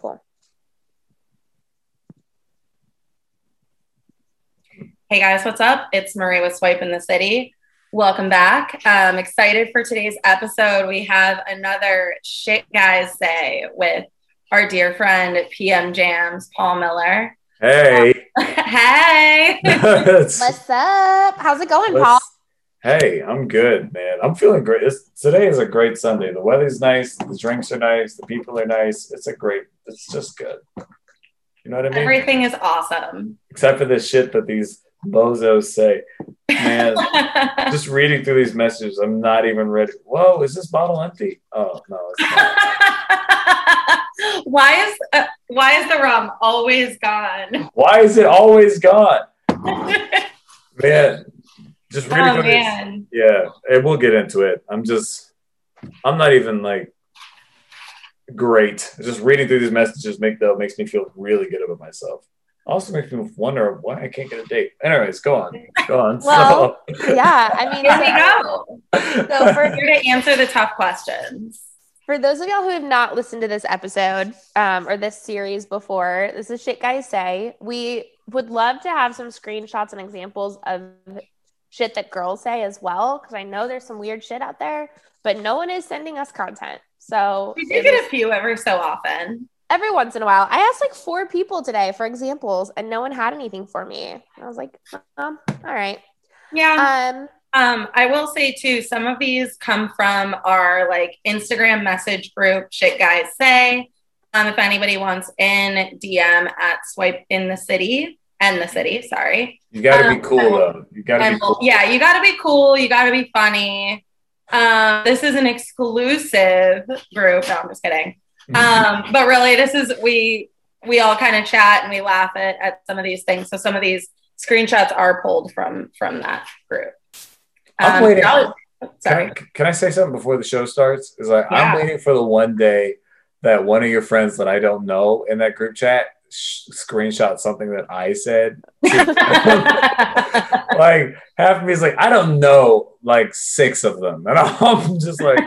Cool. Hey guys, what's up? It's Marie with Swipe in the City. Welcome back. I'm excited for today's episode. We have another shit guys say with our dear friend PM Jams, Paul Miller. Hey. hey. What's up? How's it going, Paul? Hey, I'm good, man. I'm feeling great. It's, today is a great Sunday. The weather's nice, the drinks are nice, the people are nice. It's a great, it's just good. You know what I mean? Everything is awesome. Except for this shit that these bozos say. Man, just reading through these messages, I'm not even ready. Whoa, is this bottle empty? Oh, no, it's why is uh, why is the rum always gone? Why is it always gone? man, just reading Oh through man. Yeah, and we'll get into it. I'm just, I'm not even like great. Just reading through these messages make though makes me feel really good about myself. Also makes me wonder why I can't get a date. Anyways, go on, go on. Well, Yeah, I mean, Here we go. So for Here to answer the tough questions. For those of y'all who have not listened to this episode um, or this series before, this is shit guys say. We would love to have some screenshots and examples of shit that girls say as well, because I know there's some weird shit out there, but no one is sending us content. So We do get a few every so often. every once in a while, I asked like four people today for examples, and no one had anything for me. I was like, um, all right. Yeah. Um, Um, I will say too, some of these come from our like Instagram message group, shit guys say. Um, if anybody wants in DM at swipe in the city and the city, sorry. You got to be Um, cool though. You got to be cool. yeah, you gotta be cool, you gotta be funny. Um, this is an exclusive group. No, I'm just kidding. Um, but really this is we we all kind of chat and we laugh at, at some of these things. So some of these screenshots are pulled from from that group. I'm waiting. I'll- Can sorry. I, can I say something before the show starts? Is like Yeah. I'm waiting for the one day that one of your friends that I don't know in that group chat sh- screenshot something that I said. like half of me is like I don't know like six of them, and I'm just like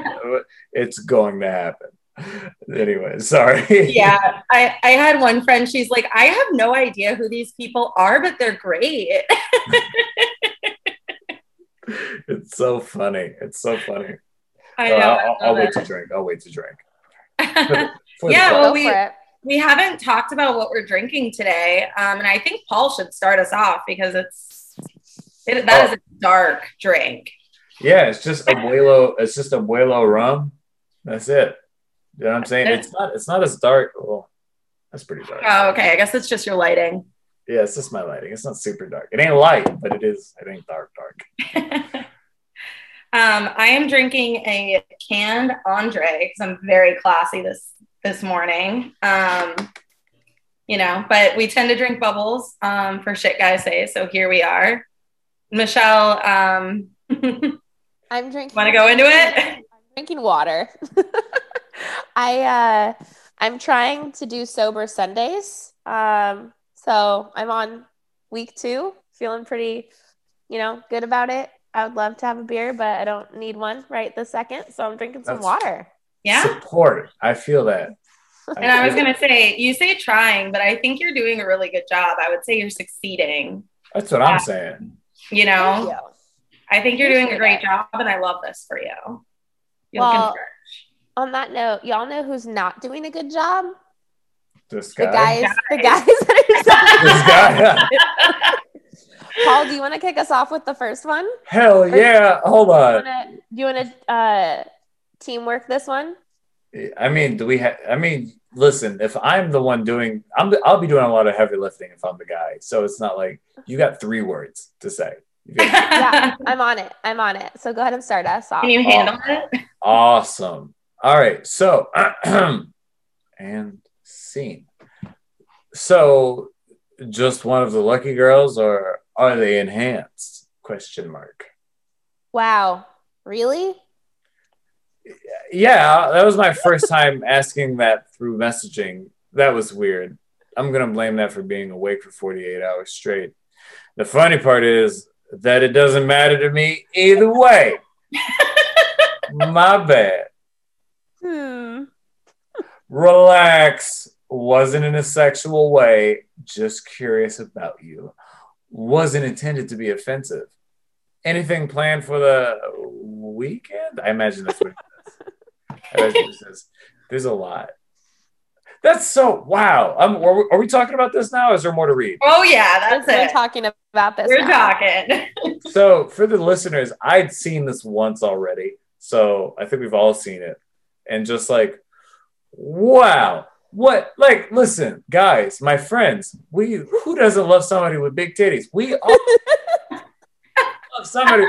it's going to happen. Anyway, sorry. yeah, I, I had one friend, she's like, I have no idea who these people are, but they're great. it's so funny. It's so funny. I Uh, know. I'll, I I'll wait it. to drink. I'll wait to drink. Yeah, well, we- it. We haven't talked about what we're drinking today. Um, and I think Paul should start us off because it's it, that is a dark drink. Yeah, it's just abuelo. It's just abuelo rum. That's it. You know what I'm saying? It's not. It's not as dark. Well, that's pretty dark. Oh, okay. I guess it's just your lighting. Yeah, it's just my lighting. It's not super dark. It ain't light, but it is. It ain't dark. Dark. um, I am drinking a canned Andre because I'm very classy this this morning. Um, you know, but we tend to drink bubbles um, for shit guys say. So here we are. Michelle, um, I'm drinking. Want to go into it? I'm drinking water. I uh I'm trying to do sober Sundays. Um so I'm on week 2, feeling pretty, you know, good about it. I would love to have a beer, but I don't need one right this second, so I'm drinking some That's- water. Yeah. Support. I feel that. And I was going to say, you say trying, but I think you're doing a really good job. I would say you're succeeding. That's what I'm saying. You know, you. I think you're doing a great it. job, and I love this for you. You're Well. On that note, y'all know who's not doing a good job? This The guy. guys, the guys that This are guy. Paul, do you want to kick us off with the first one? Hell yeah! Hold on. do you want to uh, teamwork this one? I mean, do we have? I mean, listen. If I'm the one doing, I'm. The, I'll be doing a lot of heavy lifting if I'm the guy. So it's not like you got three words to say. Yeah, I'm on it. I'm on it. So go ahead and start us off. Can you handle it? Awesome. All right. So, and scene. So, just one of the lucky girls, or are they enhanced? Question mark. Wow. Really? Yeah, that was my first time asking that through messaging. That was weird. I'm gonna blame that for being awake for 48 hours straight. The funny part is that it doesn't matter to me either way. my bad. Hmm. relax, wasn't in a sexual way, just curious about you. Wasn't intended to be offensive. Anything planned for the weekend? I imagine that's what it says. I imagine it says. There's a lot. That's so wow. Um, are, we, are we talking about this now? Is there more to read? Oh yeah, that's We're it. talking about this. We're now. talking. So for the listeners, I'd seen this once already. So I think we've all seen it. And just like, wow. What like listen, guys, my friends, we who doesn't love somebody with big titties? We all love somebody.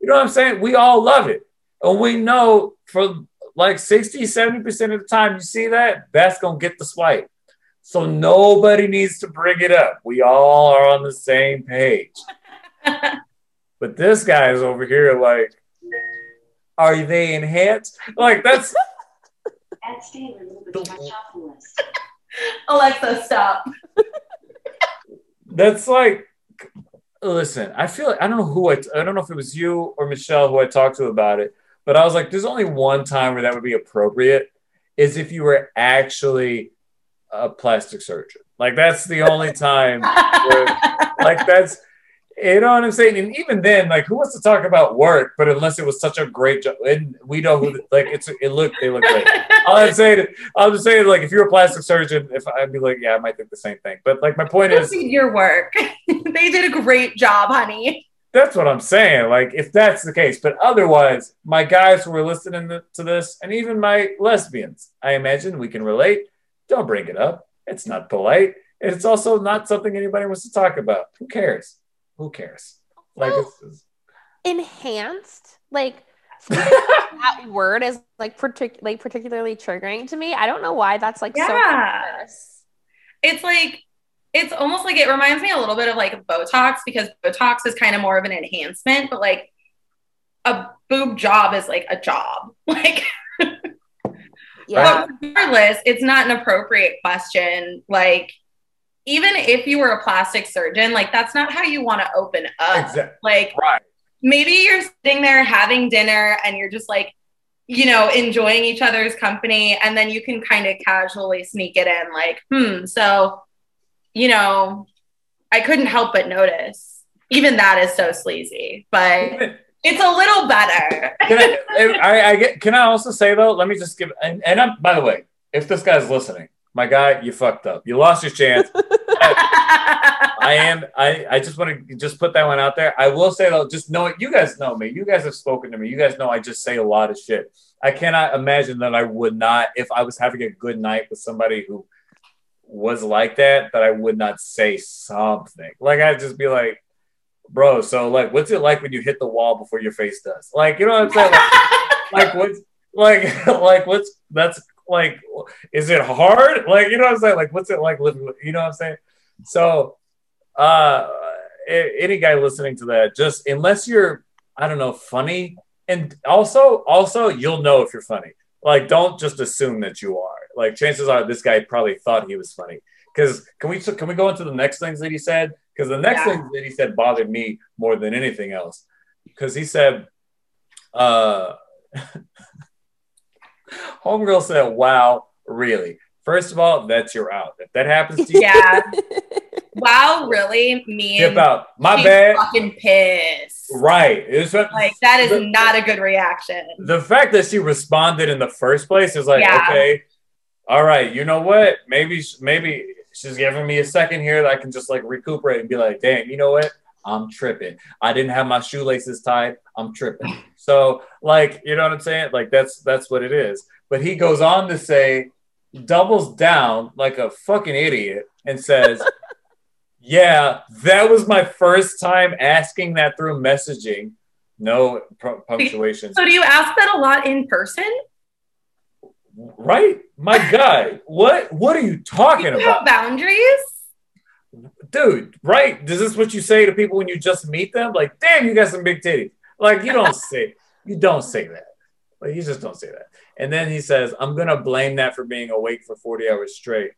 You know what I'm saying? We all love it. And we know for like 60, 70% of the time you see that, that's gonna get the swipe. So nobody needs to bring it up. We all are on the same page. But this guy is over here like, are they enhanced? Like that's Add Stanley Liberty to my shopping list. Alexa, stop. that's like listen, I feel like I don't know who I I don't know if it was you or Michelle who I talked to about it, but I was like, there's only one time where that would be appropriate is if you were actually a plastic surgeon. Like that's the only time where like that's you know what I'm saying? And even then, like who wants to talk about work? But unless it was such a great job, and we know who like it's it looked they look great. All I'm saying, I'm just saying, like if you're a plastic surgeon, if I'd be like, yeah, I might think the same thing. But like my point is, your work. they did a great job, honey. That's what I'm saying. Like if that's the case, but otherwise, my guys who are listening to- to this, and even my lesbians, I imagine we can relate. Don't bring it up. It's not polite. And it's also not something anybody wants to talk about. Who cares? Who cares? Like Well, it's, it's- enhanced like that word is like partic- like particularly triggering to me i don't know why that's like so Yeah. It's like it's almost like it reminds me a little bit of like Botox because Botox is kind of more of an enhancement, but like a boob job is like a job. Like yeah But regardless, it's not an appropriate question. Like, even if you were a plastic surgeon, like that's not how you want to open up. Exact- Like right. maybe you're sitting there having dinner and you're just like, you know, enjoying each other's company, and then you can kind of casually sneak it in, like, hmm, so, you know, I couldn't help but notice. Even that is so sleazy, but it's a little better. Can I, I, I get, can I also say though? Let me just give. And, and I'm, by the way, if this guy's listening, my guy, you fucked up. You lost your chance. I am. I, I just want to just put that one out there. I will say though, just know it. You guys know me. You guys have spoken to me. You guys know I just say a lot of shit. I cannot imagine that I would not, if I was having a good night with somebody who was like that, that I would not say something. Like I'd just be like, bro. So like, what's it like when you hit the wall before your face does? Like, you know what I'm saying? Like, like what's like like what's that's like is it hard like you know what i'm saying like what's it like living with you know what i'm saying so uh any guy listening to that just unless you're i don't know funny and also also you'll know if you're funny like don't just assume that you are like chances are this guy probably thought he was funny because can we can we go into the next things that he said because the next Yeah. thing that he said bothered me more than anything else because he said uh Homegirl said, Wow, really? First of all, that's your out. If that happens to you, yeah. Wow, really? Me skip out. My bad. fucking pissed. Right. It's Like that is not a good reaction. the fact that she responded in the first place is like, Yeah. okay, all right, you know what? Maybe maybe she's giving me a second here that I can just like recuperate and be like, damn, you know what? I'm tripping. I didn't have my shoelaces tied. I'm tripping. So, like, you know what I'm saying? Like, that's that's what it is. But he goes on to say, doubles down like a fucking idiot and says, "Yeah, that was my first time asking that through messaging. No pu- punctuation. So do you ask that a lot in person? Right, my guy. What what are you talking You about, boundaries? dude? Right? Is this what you say to people when you just meet them? Like, damn, you got some big titties. Like, you don't say you don't say that. Like, you just don't say that. And then he says, "I'm gonna blame that for being awake for 40 hours straight."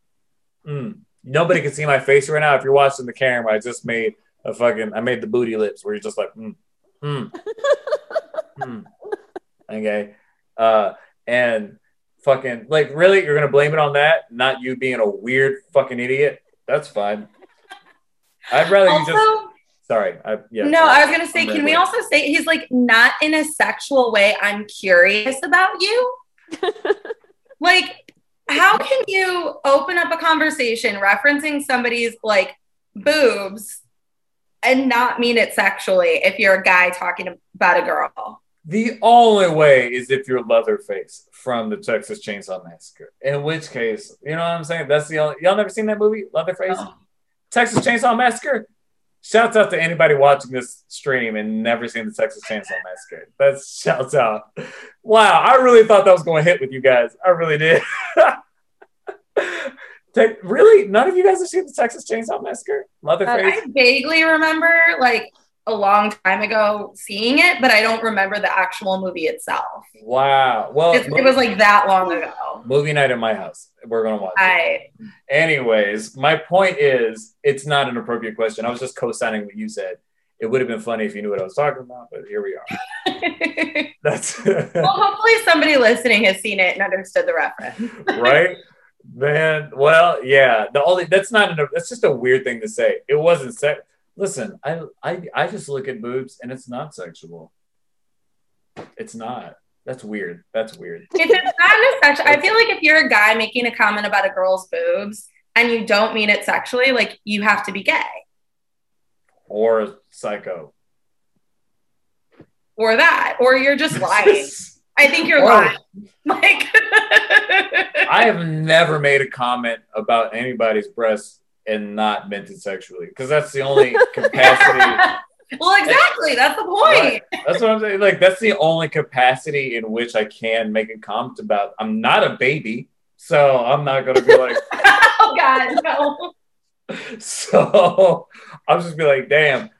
Mm. Nobody can see my face right now. If you're watching the camera, I just made a fucking I made the booty lips where you're just like, mm, mm, mm. okay. Uh, and fucking like really you're gonna blame it on that, not you being a weird fucking idiot. That's fine. I'd rather you just sorry. I yeah. no, I was gonna say, I'm can we also say he's like not in a sexual way? I'm curious about you. like, how can you open up a conversation referencing somebody's like boobs and not mean it sexually if you're a guy talking about a girl? The only way is if you're Leatherface from the Texas Chainsaw Massacre. In which case, you know what I'm saying? That's the only y'all never seen that movie, Leatherface? Oh. Texas Chainsaw Massacre? Shouts out to anybody watching this stream and never seen the Texas Chainsaw Massacre. That's shouts out. Wow, I really thought that was going to hit with you guys. I really did. Te- really? None of you guys have seen the Texas Chainsaw Massacre? Leatherface? I vaguely remember like a long time ago seeing it, but I don't remember the actual movie itself. wow. Well, It's, it was like that long ago. movie night in my house. We're going to watch it. Anyways, my point is, it's not an appropriate question. I was just co-signing what you said. It would have been funny if you knew what I was talking about, but here we are. That's well, hopefully somebody listening has seen it and understood the reference. right, man. Well, yeah. The only that's not an, that's just a weird thing to say. It wasn't sex. Listen, I I I just look at boobs and it's not sexual. It's not. That's weird. That's weird. If it's not a sexual, I feel like if you're a guy making a comment about a girl's boobs and you don't mean it sexually, like you have to be gay Or a psycho. or that, or you're just lying. I think you're Or- lying. Like, I have never made a comment about anybody's breasts and not meant it sexually because that's the only capacity. well, exactly. That's the point. Right. That's what I'm saying. Like that's the only capacity in which I can make a comment about. I'm not a baby, so I'm not gonna be like. oh God, no. so I'll just be like, damn,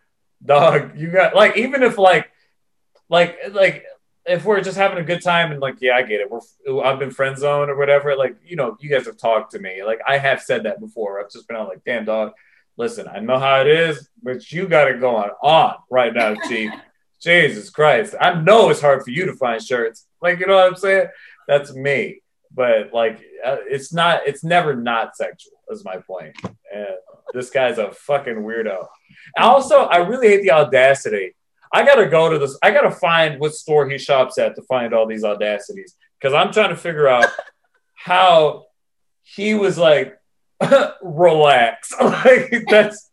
dog, you got like even if like like like if we're just having a good time and like yeah I get it. We're I've been friend zoned or whatever like you know you guys have talked to me. Like I have said that before. I've just been on like damn dog listen I know how it is but you got it going on right now chief Jesus Christ. I know it's hard for you to find shirts. Like you know what I'm saying? That's me. But like uh, it's not it's never not sexual is my point. point. And this guy's a fucking weirdo. Also I really hate the audacity I gotta go to this. I gotta find what store he shops at to find all these audacities because I'm trying to figure out how he was like, relax. like that's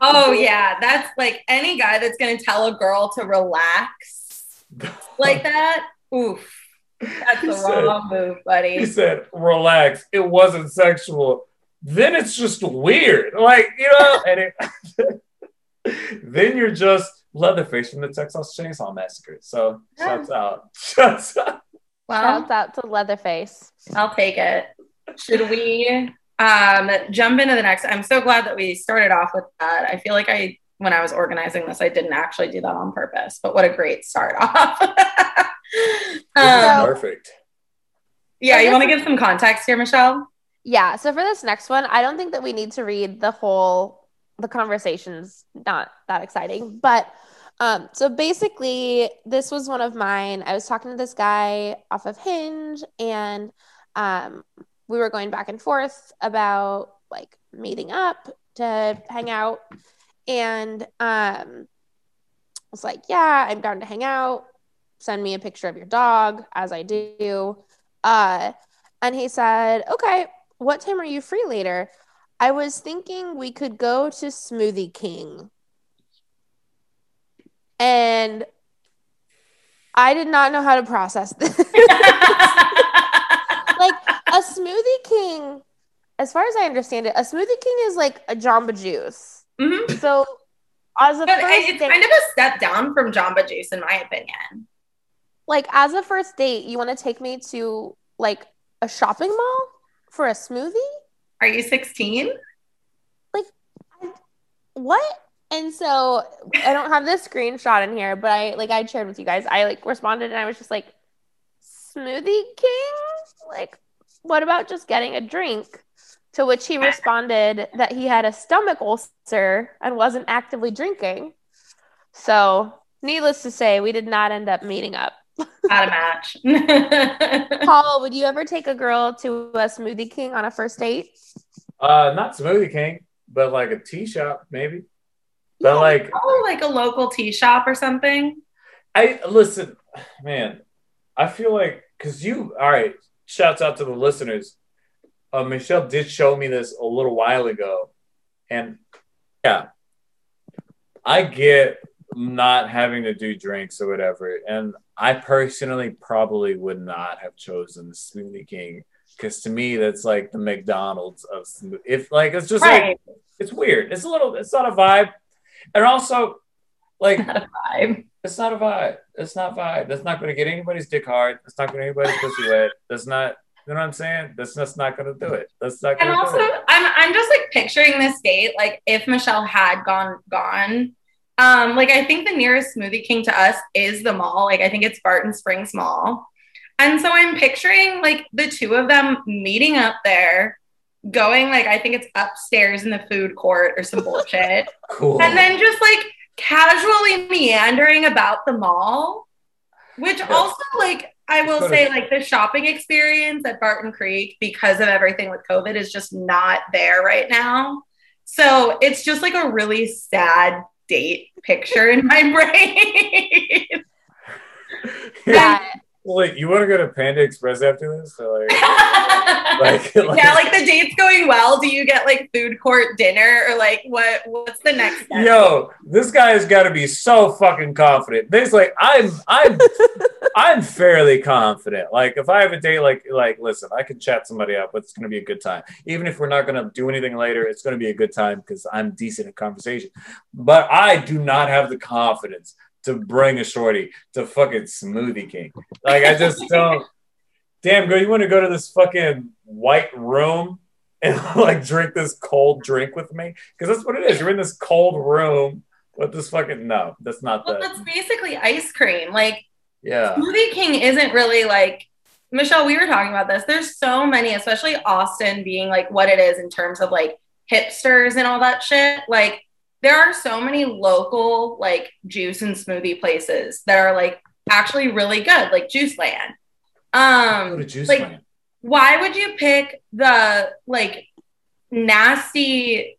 Oh yeah, that's like any guy that's gonna tell a girl to relax like that. Oof, that's He the said- wrong move, buddy. he said, relax. It wasn't sexual. Then it's just weird, like you know. And it, then you're just Leatherface from the Texas Chainsaw Massacre. So shouts out, shouts out. Well, Shouts out to Leatherface. I'll take it. Should we um, jump into the next? I'm so glad that we started off with that. I feel like I, when I was organizing this, I didn't actually do that on purpose, but what a great start off. This is um, perfect. yeah, you want to give some context here, Michelle? Yeah. So for this next one, I don't think that we need to read the whole. The conversation's not that exciting, but um, so basically, this was one of mine. I was talking to this guy off of Hinge, and um, we were going back and forth about like meeting up to hang out, and um, I was like, "Yeah, I'm down to hang out. Send me a picture of your dog, as I do." Uh, and he said, "Okay, what time are you free later?" I was thinking we could go to Smoothie King. And I did not know how to process this. like a Smoothie King, as far as I understand it, a Smoothie King is like a Jamba Juice. Mhm. So as a But first it's date, kind of a step down from Jamba Juice, in my opinion. like as a first date, you want to take me to like a shopping mall for a smoothie? Are you 16? Like, what? And so I don't have this screenshot in here, but I like I shared with you guys. I like responded and I was just like, Smoothie King? Like, what about just getting a drink? To which he responded that he had a stomach ulcer and wasn't actively drinking. So, needless to say, we did not end up meeting up. Had a match. Paul, would you ever take a girl to a Smoothie King on a first date? Uh, not Smoothie King, but like a tea shop, maybe. But like, oh, like a local tea shop or something. I listen, man. I feel like because you, all right. Shouts out to the listeners. Uh, Michelle did show me this a little while ago, and yeah, I get not having to do drinks or whatever, and I personally probably would not have chosen the Smoothie King because to me that's like the McDonald's of smoothie. If like it's just Right. like it's weird. It's a little. It's not a vibe, and also like Not a vibe. it's not a vibe. It's not vibe. That's not going to get anybody's dick hard. That's not going to anybody's pussy wet. That's not. You know what I'm saying? That's just not going to do it. That's not going And to also. I'm I'm just like picturing this date, like if Michelle had gone gone. Um, like I think the nearest Smoothie King to us is the mall. Like I think it's Barton Springs Mall. And so I'm picturing like the two of them meeting up there, going like I think it's upstairs in the food court or some bullshit. Cool. and then just like casually meandering about the mall which Yeah. also like i will say like the shopping experience at barton creek because of everything with covid is just not there right now so it's just like a really sad date picture in my brain Yeah. Wait, you want to go to Panda Express after this? Or like, like, like- yeah like the date's going well do you get like food court dinner or like what what's the next step? Yo, this guy has got to be so fucking confident. This like I'm I'm I'm fairly confident. Like if I have a date, like like listen, I can chat somebody up, but it's gonna be a good time. Even if we're not gonna do anything later, it's gonna be a good time because I'm decent at conversation. But I do not have the confidence to bring a shorty to fucking Smoothie King. Like I just don't. Damn, girl, you want to go to this fucking white room and like drink this cold drink with me? Because that's what it is. You're in this cold room with this fucking no. That's not well the that's basically ice cream like yeah. Smoothie King isn't really like Michelle. We were talking about this. There's so many, especially Austin being like what it is in terms of like hipsters and all that shit. Like there are so many local like juice and smoothie places that are like actually really good, like Juice Land. Go Um, to Juice like Land. why would you pick the like nasty,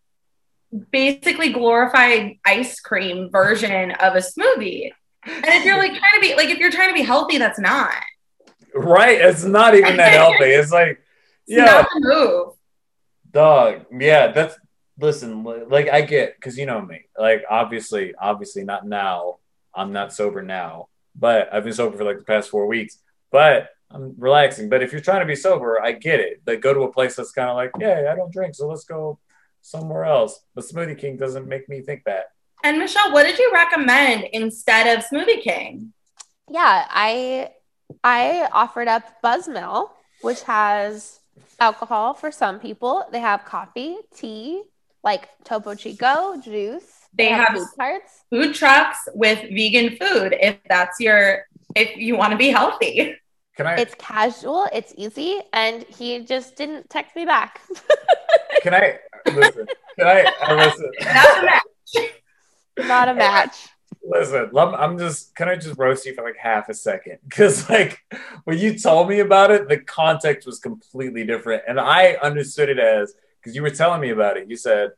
basically glorified ice cream version of a smoothie? And if you're like trying to be like if you're trying to be healthy, that's not. Right. It's not even that healthy. It's like, It's yeah, not the move. dog. Yeah, that's listen, like I get because you know me. Like obviously, obviously not now. I'm not sober now, but I've been sober for like the past four weeks. But I'm relaxing. But if you're trying to be sober, I get it. Like go to a place that's kind of like, yeah, I don't drink, so let's go somewhere else. But Smoothie King doesn't make me think that. And Michelle, what did you recommend instead of Smoothie King? Yeah, I I offered up Buzzmill, which has alcohol for some people. They have coffee, tea, like Topo Chico, juice. They have- food carts. Food trucks with vegan food, if that's your if you want to be healthy. Can I? It's casual, it's easy, and he just didn't text me back. Can I? Listen. Can I? I listen. Not a match. Not a match. Listen, I'm just can I just roast you for like half a second? Because like when you told me about it, the context was completely different, and I understood it as because you were telling me about it. You said,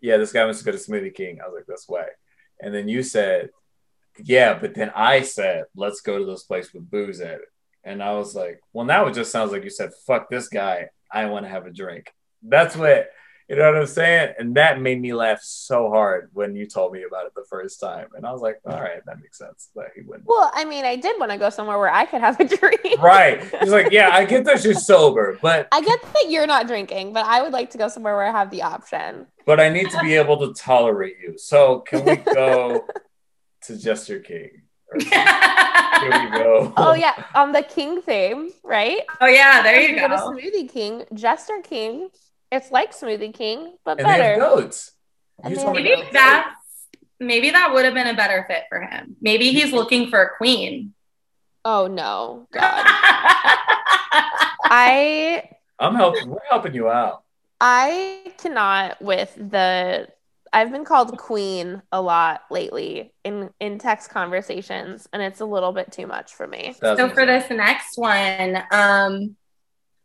"Yeah, this guy wants to go to Smoothie King." I was like, "This way," and then you said, "Yeah," but then I said, "Let's go to this place with booze at it," and I was like, "Well, now it just sounds like you said, fuck this guy. I want to have a drink." That's what you know what I'm saying? And that made me laugh so hard when you told me about it the first time. And I was like, all right, that makes sense. That he wouldn't. Well, I mean, I did want to go somewhere where I could have a drink. Right. He's like, yeah, I get that you're sober, but I get that you're not drinking, but I would like to go somewhere where I have the option. but I need to be able to tolerate you. So can we go to Jester King? Or can we go? Oh yeah, on the King theme, right? Oh yeah, there you go to go. Smoothie King, Jester King. It's like Smoothie King, but And they have better. goats. You they told have me Maybe goats. that's maybe that would have been a better fit for him. Maybe he's looking for a queen. Oh no, God! I I'm helping. We're helping you out. I cannot with the I've been called queen a lot lately in in text conversations, and it's a little bit too much for me. That's So for this next one, um,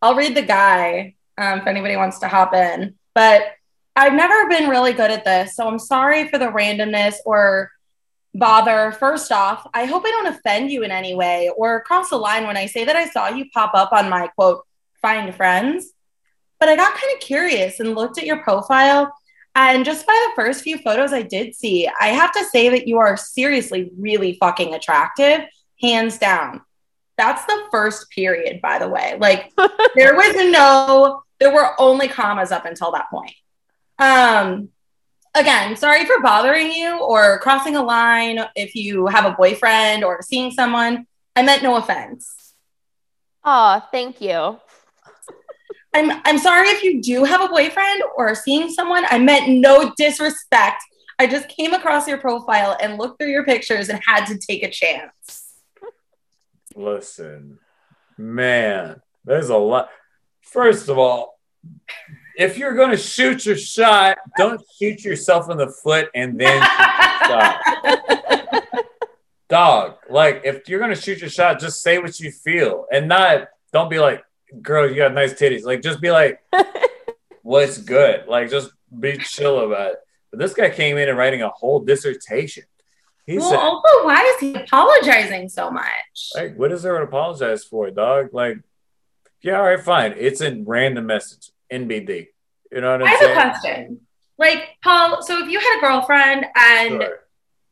I'll read the guy um, if anybody wants to hop in. But I've never been really good at this, so I'm sorry for the randomness or bother. First off, I hope I don't offend you in any way or cross the line when I say that I saw you pop up on my quote find friends. But I got kind of curious and looked at your profile. And just by the first few photos I did see, I have to say that you are seriously really fucking attractive, hands down. That's the first period, by the way. Like there was no, there were only commas up until that point. Um, again, sorry for bothering you or crossing a line if you have a boyfriend or seeing someone. I meant no offense. Oh, thank you. I'm I'm sorry if you do have a boyfriend or seeing someone. I meant no disrespect. I just came across your profile and looked through your pictures and had to take a chance. Listen, man, there's a lot. First of all, if you're going to shoot your shot, don't shoot yourself in the foot and then. Dog, like if you're going to shoot your shot, just say what you feel and not, don't be like, girl, you got nice titties. Like, just be like, what's good? Like, just be chill about it. But this guy came in and writing a whole dissertation. He well, said, also, why is he apologizing so much? like, what is there to apologize for, dog? Like, yeah, all right, fine. It's a random message, NBD. You know what I'm I'm have a question. Like, Paul, so if you had a girlfriend and Sure.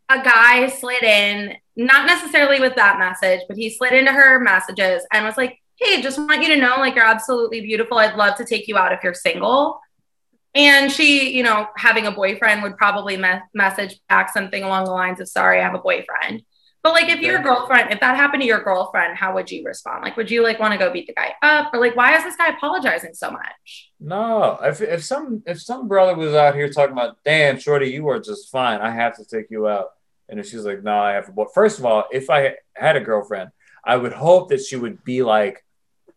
a guy slid in, not necessarily with that message, but he slid into her messages and was like, Hey, just want you to know, like, you're absolutely beautiful. I'd love to take you out if you're single. And she, you know, having a boyfriend would probably me- message back something along the lines of, Sorry, I have a boyfriend. But like, if your Okay. girlfriend, if that happened to your girlfriend, how would you respond? Like, would you like want to go beat the guy up? Or like, why is this guy apologizing so much? No, if if some if some brother was out here talking about, damn, shorty, you are just fine. I have to take you out, and if she's like, no, I have a boy. First of all, if I had a girlfriend, I would hope that she would be like,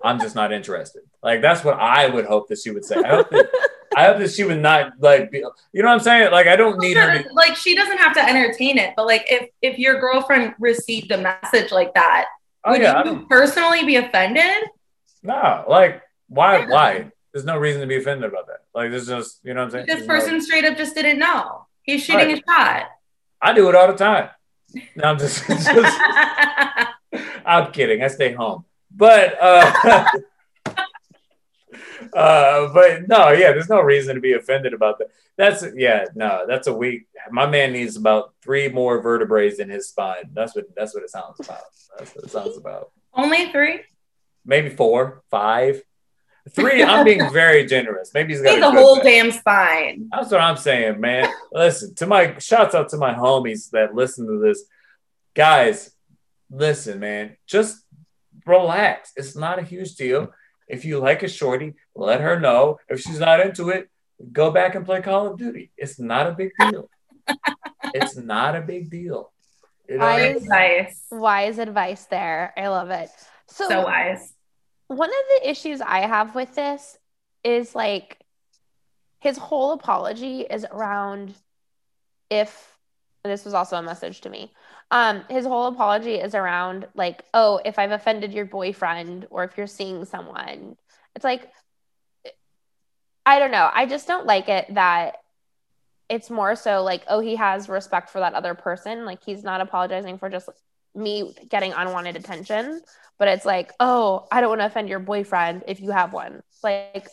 I'm just not interested. Like that's what I would hope that she would say. I hope that I hope that she would not like be. You know what I'm saying? Like I don't need her to. like she doesn't have to entertain it, but like if if your girlfriend received a message like that, Oh would yeah, you personally be offended? No, like why? Why? There's no reason to be offended about that. Like there's just you know what I'm saying. This There's no- person straight up just didn't know. He's shooting Right. a shot. I do it all the time. No, I'm just, just I'm kidding. I stay home. But uh uh but no, yeah, there's no reason to be offended about that. That's yeah, no, that's a weak my man needs about three more vertebrae in his spine. That's what that's what it sounds about. That's what it sounds about. Only three? Maybe four, five, three. I'm being very generous. Maybe he's got the whole back. damn spine. That's what I'm saying, man. Listen to my shouts out to my homies that listen to this. Guys, listen, man. Just relax. It's not a huge deal. If you like a shorty, let her know. If she's not into it, go back and play Call of Duty. It's not a big deal. it's not a big deal. You know what I I- mean? Advice. Wise advice there. I love it. So, So wise. one of the issues I have with this is like his whole apology is around if this was also a message to me. Um, his whole apology is around like, oh, if I've offended your boyfriend or if you're seeing someone. It's like I don't know. I just don't like it that it's more so like, oh, he has respect for that other person. Like he's not apologizing for just me getting unwanted attention but it's like, oh, I don't want to offend your boyfriend if you have one. Like,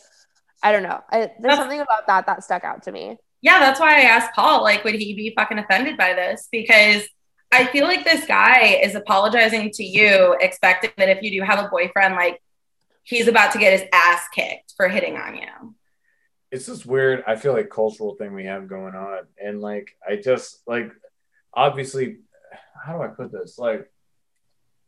I don't know. I, there's That's- something about that that stuck out to me. Yeah, that's why I asked Paul, like, would he be fucking offended by this? Because I feel like this guy is apologizing to you, expecting that if you do have a boyfriend, like, he's about to get his ass kicked for hitting on you. it's this weird i feel like cultural thing we have going on. And like i just like obviously how do i put this? Like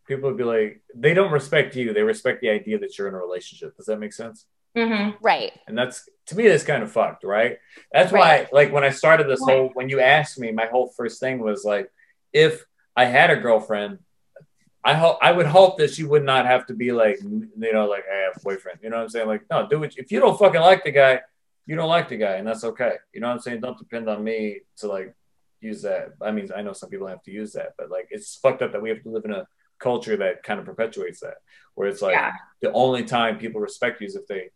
people would be like they don't respect you. They respect the idea that you're in a relationship. Does that make sense? Mm-hmm. Right. and that's to me that's kind of fucked right? That's why like when i started this whole when you asked me my whole first thing was like if i had a girlfriend I hope I would hope that she would not have to be like, you know, like I have a boyfriend. You know what I'm saying? Like, no, do it. If you don't fucking like the guy, you don't like the guy, and that's okay. You know what I'm saying? Don't depend on me to like use that. I mean, I know some people have to use that, but like it's fucked up that we have to live in a culture that kind of perpetuates that, where it's like Yeah. the only time people respect you is if they,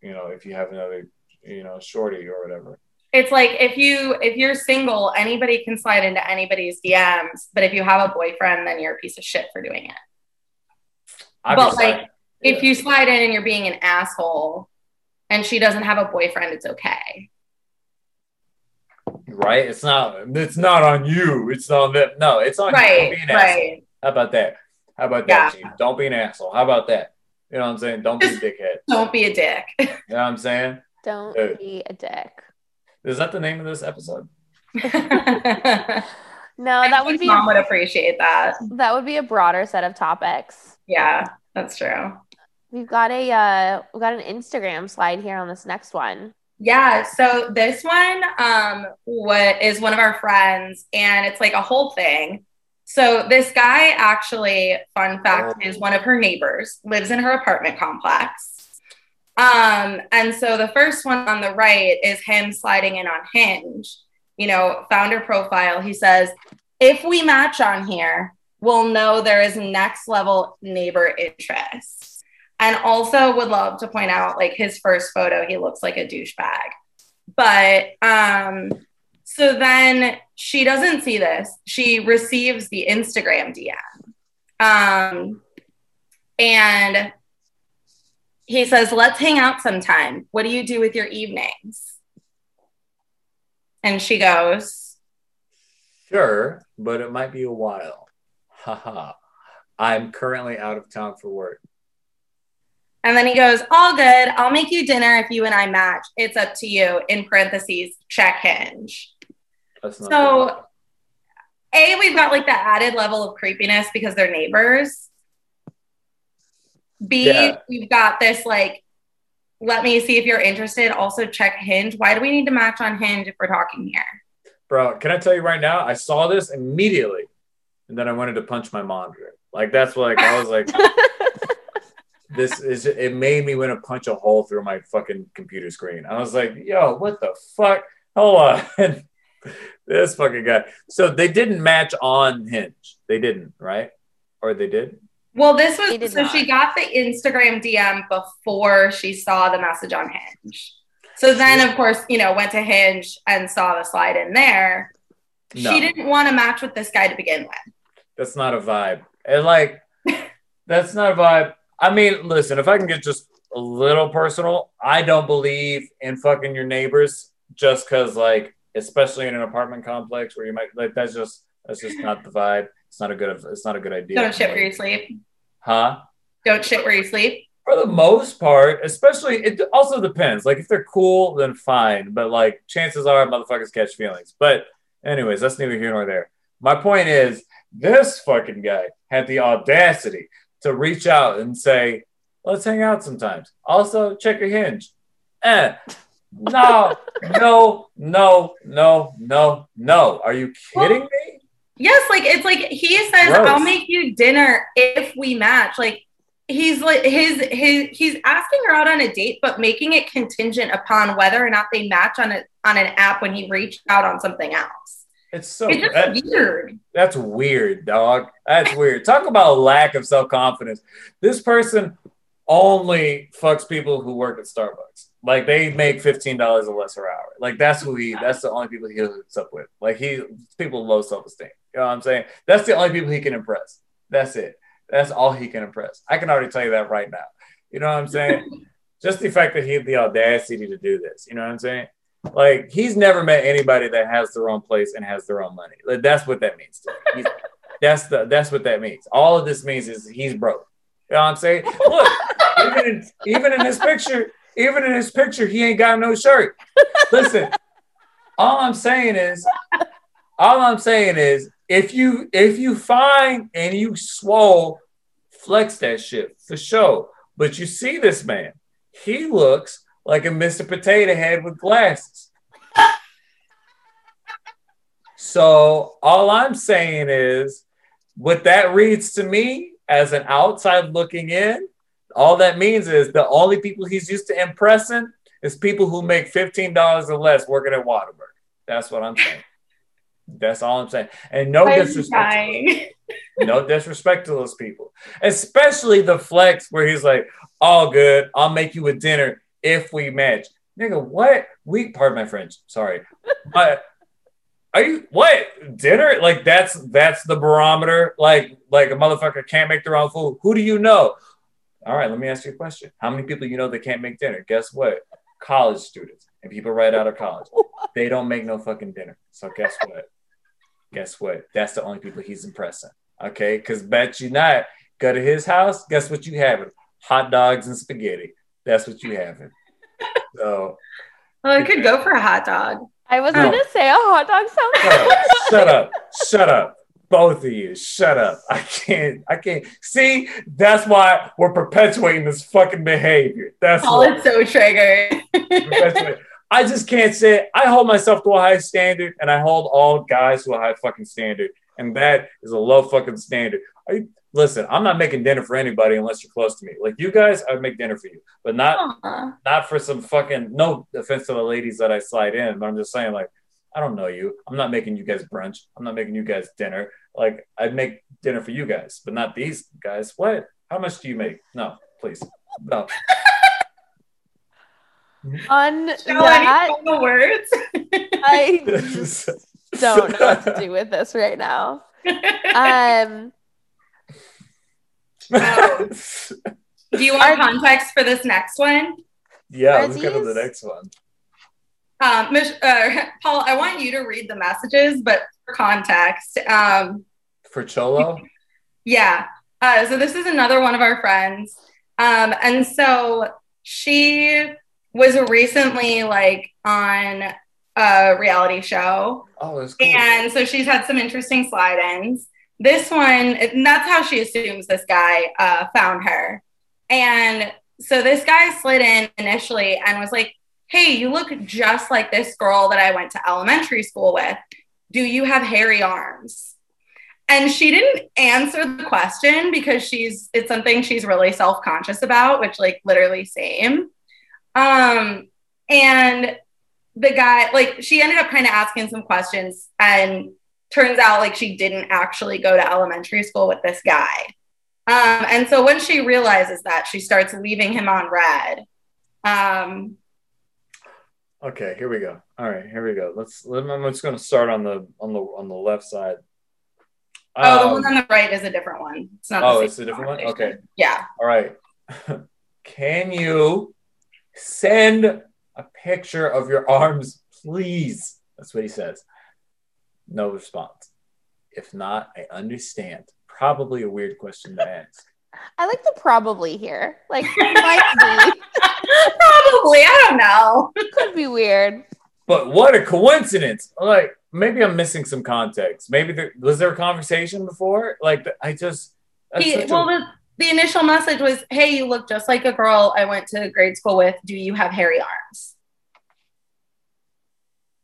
you know, if you have another, you know, shorty or whatever. It's like if you if you're single, anybody can slide into anybody's DMs, but if you have a boyfriend, then you're a piece of shit for doing it. But Obviously, like if you slide in and you're being an asshole and she doesn't have a boyfriend, it's okay. right, it's not, it's not on you. It's on them. No, it's on you. Don't Right, be an asshole. right. How about that? How about that, Yeah. Chief? Don't be an asshole. How about that? You know what I'm saying? Don't be a dickhead. Don't be a dick. You know what I'm saying? Don't Uh, be a dick. Is that the name of this episode? No, that would be mom would appreciate that. that would be a broader set of topics. Yeah, that's true. We've got a uh we've got an Instagram slide here on this next one. Yeah, so this one um what is one of our friends and it's like a whole thing. So this guy actually fun fact Oh. is one of her neighbors, lives in her apartment complex. Um and so the first one on the right is him sliding in on Hinge. You know, founder profile. He says, "If we match on here, we'll know there is next level neighbor interest." And also would love to point out like his first photo, he looks like a douchebag. But um, so then she doesn't see this. She receives the Instagram DM. Um, and he says, Let's hang out sometime. What do you do with your evenings? And she goes, Sure, but it might be a while. Haha. I'm currently out of town for work. and then he goes, All good. I'll make you dinner if you and I match. It's up to you. In parentheses, check hinge. So, A, we've got like the added level of creepiness because they're neighbors. B, Yeah. we've got this like, let me see if you're interested. Also, check Hinge. Why do we need to match on Hinge if we're talking here? bro. Can I tell you right now? I saw this immediately, and then I wanted to punch my monitor. Like that's what like, I was like, this is. It made me want to punch a hole through my fucking computer screen. I was like, yo, what the fuck? Hold on. this fucking guy. So they didn't match on Hinge. They didn't, right? Or they did? Well, this was so not. she got the Instagram DM before she saw the message on Hinge. So then, of course, you know, went to Hinge and saw the slide in there. No. She didn't want to match with this guy to begin with. That's not a vibe. And like, that's not a vibe. I mean, listen, if I can get just a little personal, I don't believe in fucking your neighbors just because, like, especially in an apartment complex where you might like that's just that's just not the vibe. It's not a good it's not a good idea. Don't shit where you sleep. huh? Don't shit where you sleep. For the most part, especially it also depends. Like if they're cool, then fine. But like chances are motherfuckers catch feelings. But anyways, that's neither here nor there. My point is this fucking guy had the audacity to reach out and say, let's hang out sometimes. Also, check your hinge. Eh. No, no, no, no, no, no. Are you kidding me? Yes, like it's like he says, Gross. "I'll make you dinner if we match." Like he's like his his he's asking her out on a date, but making it contingent upon whether or not they match on a on an app when he reached out on something else. It's so It's that- weird. That's weird, dog. That's weird. Talk about lack of self confidence. This person only fucks people who work at Starbucks. Like they make fifteen dollars or less hour. Like that's who he. That's the only people he hooks up with. Like he people low self esteem. You know what I'm saying? That's the only people he can impress. That's it. That's all he can impress. I can already tell you that right now. You know what I'm saying? Just the fact that he had the audacity to do this. You know what I'm saying? Like he's never met anybody that has their own place and has their own money. Like, that's what that means to me. He's, that's the that's what that means. All of this means is he's broke. You know what I'm saying? Look, even in, even in his picture, even in his picture, he ain't got no shirt. Listen, all I'm saying is, all I'm saying is, if you if you find and you swole, flex that shit for sure. But you see this man, he looks like a Mr. Potato Head with glasses. So all I'm saying is, what that reads to me as an outside looking in, all that means is the only people he's used to impressing is people who make fifteen dollars or less working at Whataburger. That's what I'm saying. That's all I'm saying. And no I'm disrespect. to those- no disrespect to those people, especially the flex where he's like, "All good, I'll make you a dinner if we match." Nigga, what? We pardon my French. Sorry, but are you what dinner? Like that's that's the barometer. Like like a motherfucker can't make their own food. Who do you know? All right, let me ask you a question. How many people you know that can't make dinner? Guess what? College students and people right out of college. They don't make no fucking dinner. So guess what? Guess what? That's the only people he's impressing. Okay, because bet you not, go to his house. Guess what you having? Hot dogs and spaghetti. That's what you having. So Well, I could go for a hot dog. I was No. gonna say a hot dog sounds shut up, shut up, shut up, both of you, shut up. I can't, I can't. See, that's why we're perpetuating this fucking behavior. That's Paul why. is so triggered. I just can't say it. I hold myself to a high standard, and I hold all guys to a high fucking standard, and that is a low fucking standard. You, listen, I'm not making dinner for anybody unless you're close to me. Like you guys, I'd make dinner for you, but not Aw. not for some fucking no offense to the ladies that I slide in, but I'm just saying like I don't know you. I'm not making you guys brunch. I'm not making you guys dinner. Like I'd make dinner for you guys, but not these guys. What? How much do you make? No, please. No. on Shall that. I final words? I don't know what to do with this right now. Um, Do you want context for this next one? yeah, let's go to the next one. Um, Mich- uh, Paul, I want you to read the messages, but for context, um, For Cholo? yeah. Uh, so this is another one of our friends, um, and so she was recently like on a reality show, Oh, that's cool. and so she's had some interesting slide-ins. This one, and that's how she assumes this guy uh, found her, and so this guy slid in initially and was like, "Hey, you look just like this girl that I went to elementary school with. Do you have hairy arms?" And she didn't answer the question because she's it's something she's really self-conscious about, which like literally same. Um and the guy like she ended up kind of asking some questions and turns out like she didn't actually go to elementary school with this guy. Um, and so when she realizes that, she starts leaving him on red. Um, Okay, here we go. All right, here we go. Let's. Let, I'm just going to start on the on the on the left side. oh, the Um, one on the right is a different one. It's not. the oh, it's a different one. Okay. Yeah. All right. Can you send a picture of your arms, please? That's what he says. No response. If not, I understand. Probably a weird question to ask. I like the probably here. Like might be. Probably. I don't know. be, could be weird. But what a coincidence! Like maybe I'm missing some context. Maybe there was there a conversation before? Like I just He, such a- well, the, the initial message was, "Hey, you look just like a girl I went to grade school with. Do you have hairy arms?"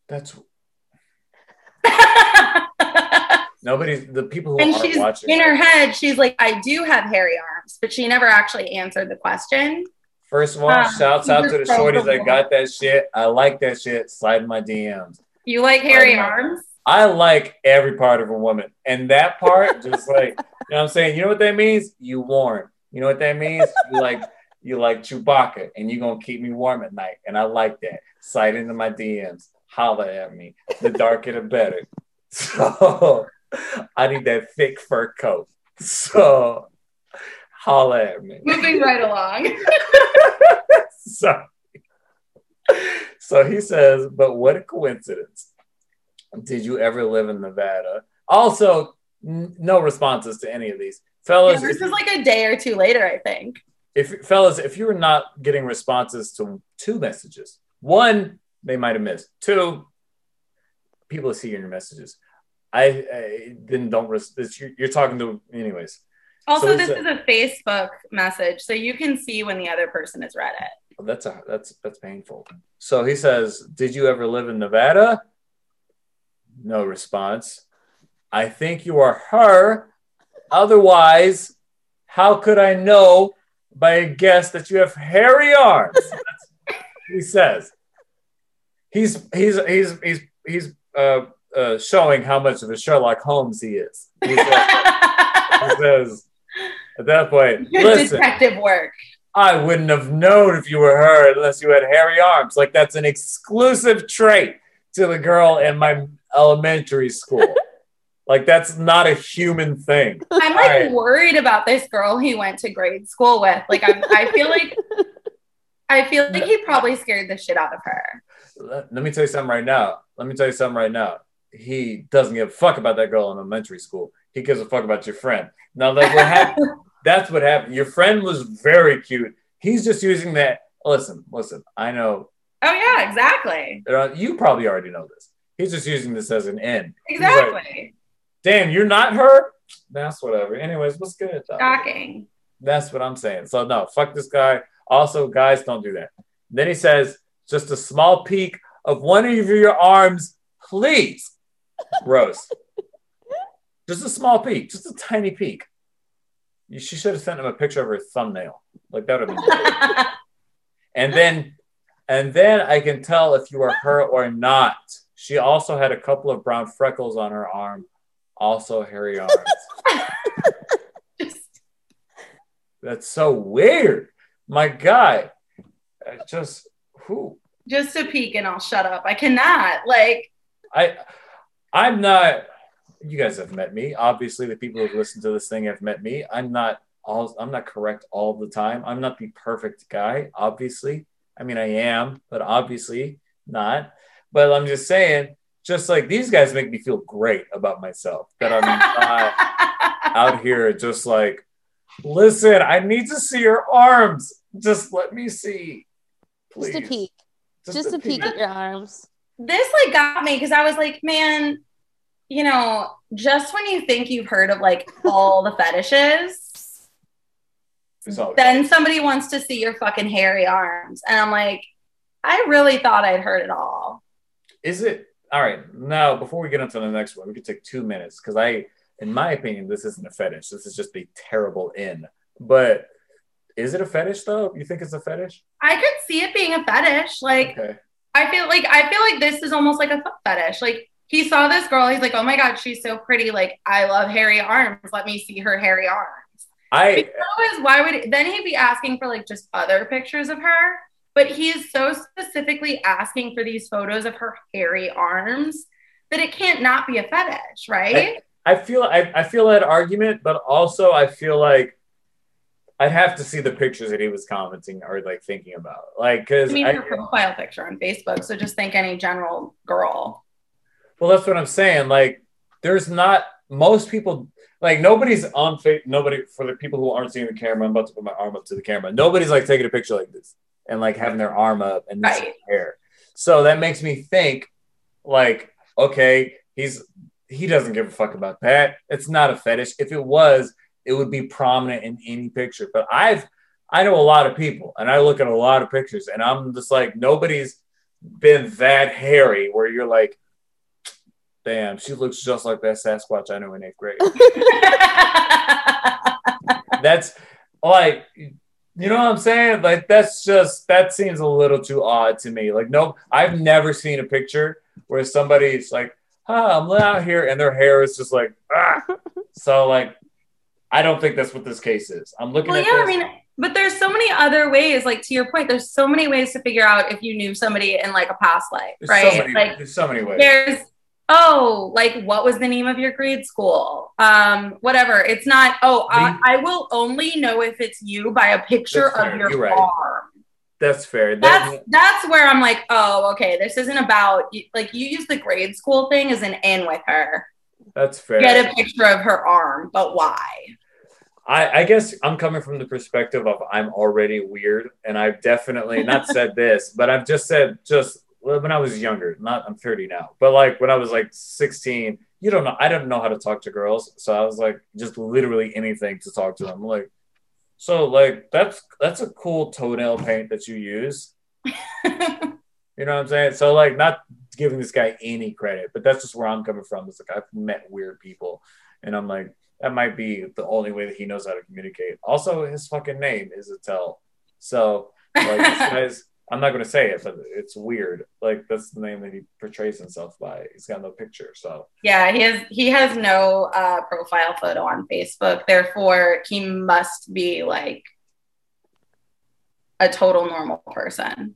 that's nobody. The people who and aren't she's watching in her head, she's like, "I do have hairy arms," but she never actually answered the question. First of all, Uh, shouts out to the super shorties that probable. got that shit. I like that shit. Slide in my DMs. You like hairy Right. arms? I like every part of a woman. And that part, just like, you know what I'm saying? You know what that means? You warm. You know what that means? You like you like Chewbacca and you're gonna keep me warm at night. And I like that. Slide into my DMs. Holla at me. The darker the better. So I need that thick fur coat. So holla at me. Moving right along. so, so he says, but what a coincidence. Did you ever live in Nevada? Also, n- no responses to any of these. Yeah, Fellas, this is like a day or two later, I think. if fellas, if you're not getting responses to two messages, one, they might have missed. Two, people see your messages. I, I then don't res- this, you're, you're talking to anyways. Also, So this it's is a Facebook message, so you can see when the other person has read it. That's a that's that's painful. So he says, "Did you ever live in Nevada?" No response. I think you are her. Otherwise, how could I know by a guess that you have hairy arms? That's he says. He's he's he's he's he's uh, uh, showing how much of a Sherlock Holmes he is. He says, he says at that point, Good listen, detective work. I wouldn't have known if you were her unless you had hairy arms. Like that's an exclusive trait to the girl in my elementary school. like that's not a human thing. I'm like Alright. worried about this girl he went to grade school with. Like I'm, I feel like I feel like he probably scared the shit out of her. Let, let me tell you something right now. Let me tell you something right now. He doesn't give a fuck about that girl in elementary school. He gives a fuck about your friend. Now that's what happened. That's what happened. Your friend was very cute. He's just using that. Listen, listen. I know Oh yeah, exactly. uh, you probably already know this. He's just using this as an end. He's like, Exactly. Damn, you're not her. That's whatever. Anyways, what's good? Shocking. That's what I'm saying. So no, fuck this guy. Also, guys, don't do that. Then he says, just a small peek of one of your arms, please. Rose. just a small peek, just a tiny peek. She should have sent him a picture of her thumbnail. Like that would been. and then, and then I can tell if you are her or not. She also had a couple of brown freckles on her arm, also hairy arms. Just That's so weird. My guy. Just who just a peek and I'll shut up. I cannot. Like I I'm not you guys have met me. Obviously the people who've listened to this thing have met me. I'm not all I'm not correct all the time. I'm not the perfect guy, obviously. I mean I am, but obviously not. But I'm just saying, just like these guys make me feel great about myself. That I'm not out here just like, listen, I need to see your arms. Just let me see. Please. Just a peek. Just, a peek at your arms. This like got me because I was like, man, you know, just when you think you've heard of like all the fetishes, then somebody wants to see your fucking hairy arms. And I'm like, I really thought I'd heard it all. Is it all right? Now, before we get into the next one, we could take two minutes because I, in my opinion, this isn't a fetish. This is just a terrible in. But is it a fetish though? You think it's a fetish? I could see it being a fetish. Like, Okay. I feel like I feel like this is almost like a foot fetish. Like he saw this girl, he's like, oh my god, she's so pretty. Like I love hairy arms. Let me see her hairy arms. I Otherwise, why would then he'd be asking for like just other pictures of her? But he is so specifically asking for these photos of her hairy arms that it can't not be a fetish, right? I feel I, I feel that argument, but also I feel like I'd have to see the pictures that he was commenting or like thinking about, like because I, mean, I, her profile picture on Facebook. So just think any general girl. Well, that's what I'm saying. Like, there's not most people. Like, nobody's on face. Nobody for the people who aren't seeing the camera. I'm about to put my arm up to the camera. Nobody's like taking a picture like this and like having their arm up and this Right. hair. So that makes me think, like, okay, he's he doesn't give a fuck about that. It's not a fetish. If it was, it would be prominent in any picture. But I've I know a lot of people, and I look at a lot of pictures, and I'm just like, nobody's been that hairy where you're like, damn, she looks just like that Sasquatch I knew in eighth grade. that's like, you know what I'm saying? Like, that's just that seems a little too odd to me. Like, no, I've never seen a picture where somebody's like, huh, I'm out here, and their hair is just like, ah. So, like, I don't think that's what this case is. I'm looking well, at yeah, this. I mean, but there's so many other ways. Like to your point, there's so many ways to figure out if you knew somebody in like a past life, there's right? so many, like there's so many ways. there's oh like what was the name of your grade school um whatever it's not oh I, I will only know if it's you by a picture of your You're right. arm That's fair. that's that's where i'm like oh okay this isn't about like you use the grade school thing as an in with her that's fair. get a picture of her arm but why I, I guess I'm coming from the perspective of I'm already weird, and I've definitely not said this, but I've just said just when I was younger. Not I'm 30 now, but like when I was like 16, you don't know. I didn't know how to talk to girls, so I was like just literally anything to talk to them. Like, so like that's that's a cool toenail paint that you use. You know what I'm saying? So like not giving this guy any credit, but that's just where I'm coming from. It's like I've met weird people, and I'm like that might be the only way that he knows how to communicate. Also, his fucking name is Attell. So like guy's I'm not going to say it, but it's weird. Like that's the name that he portrays himself by. He's got no picture, so Yeah, he has he has no uh, profile photo on Facebook. Therefore, he must be like a total normal person.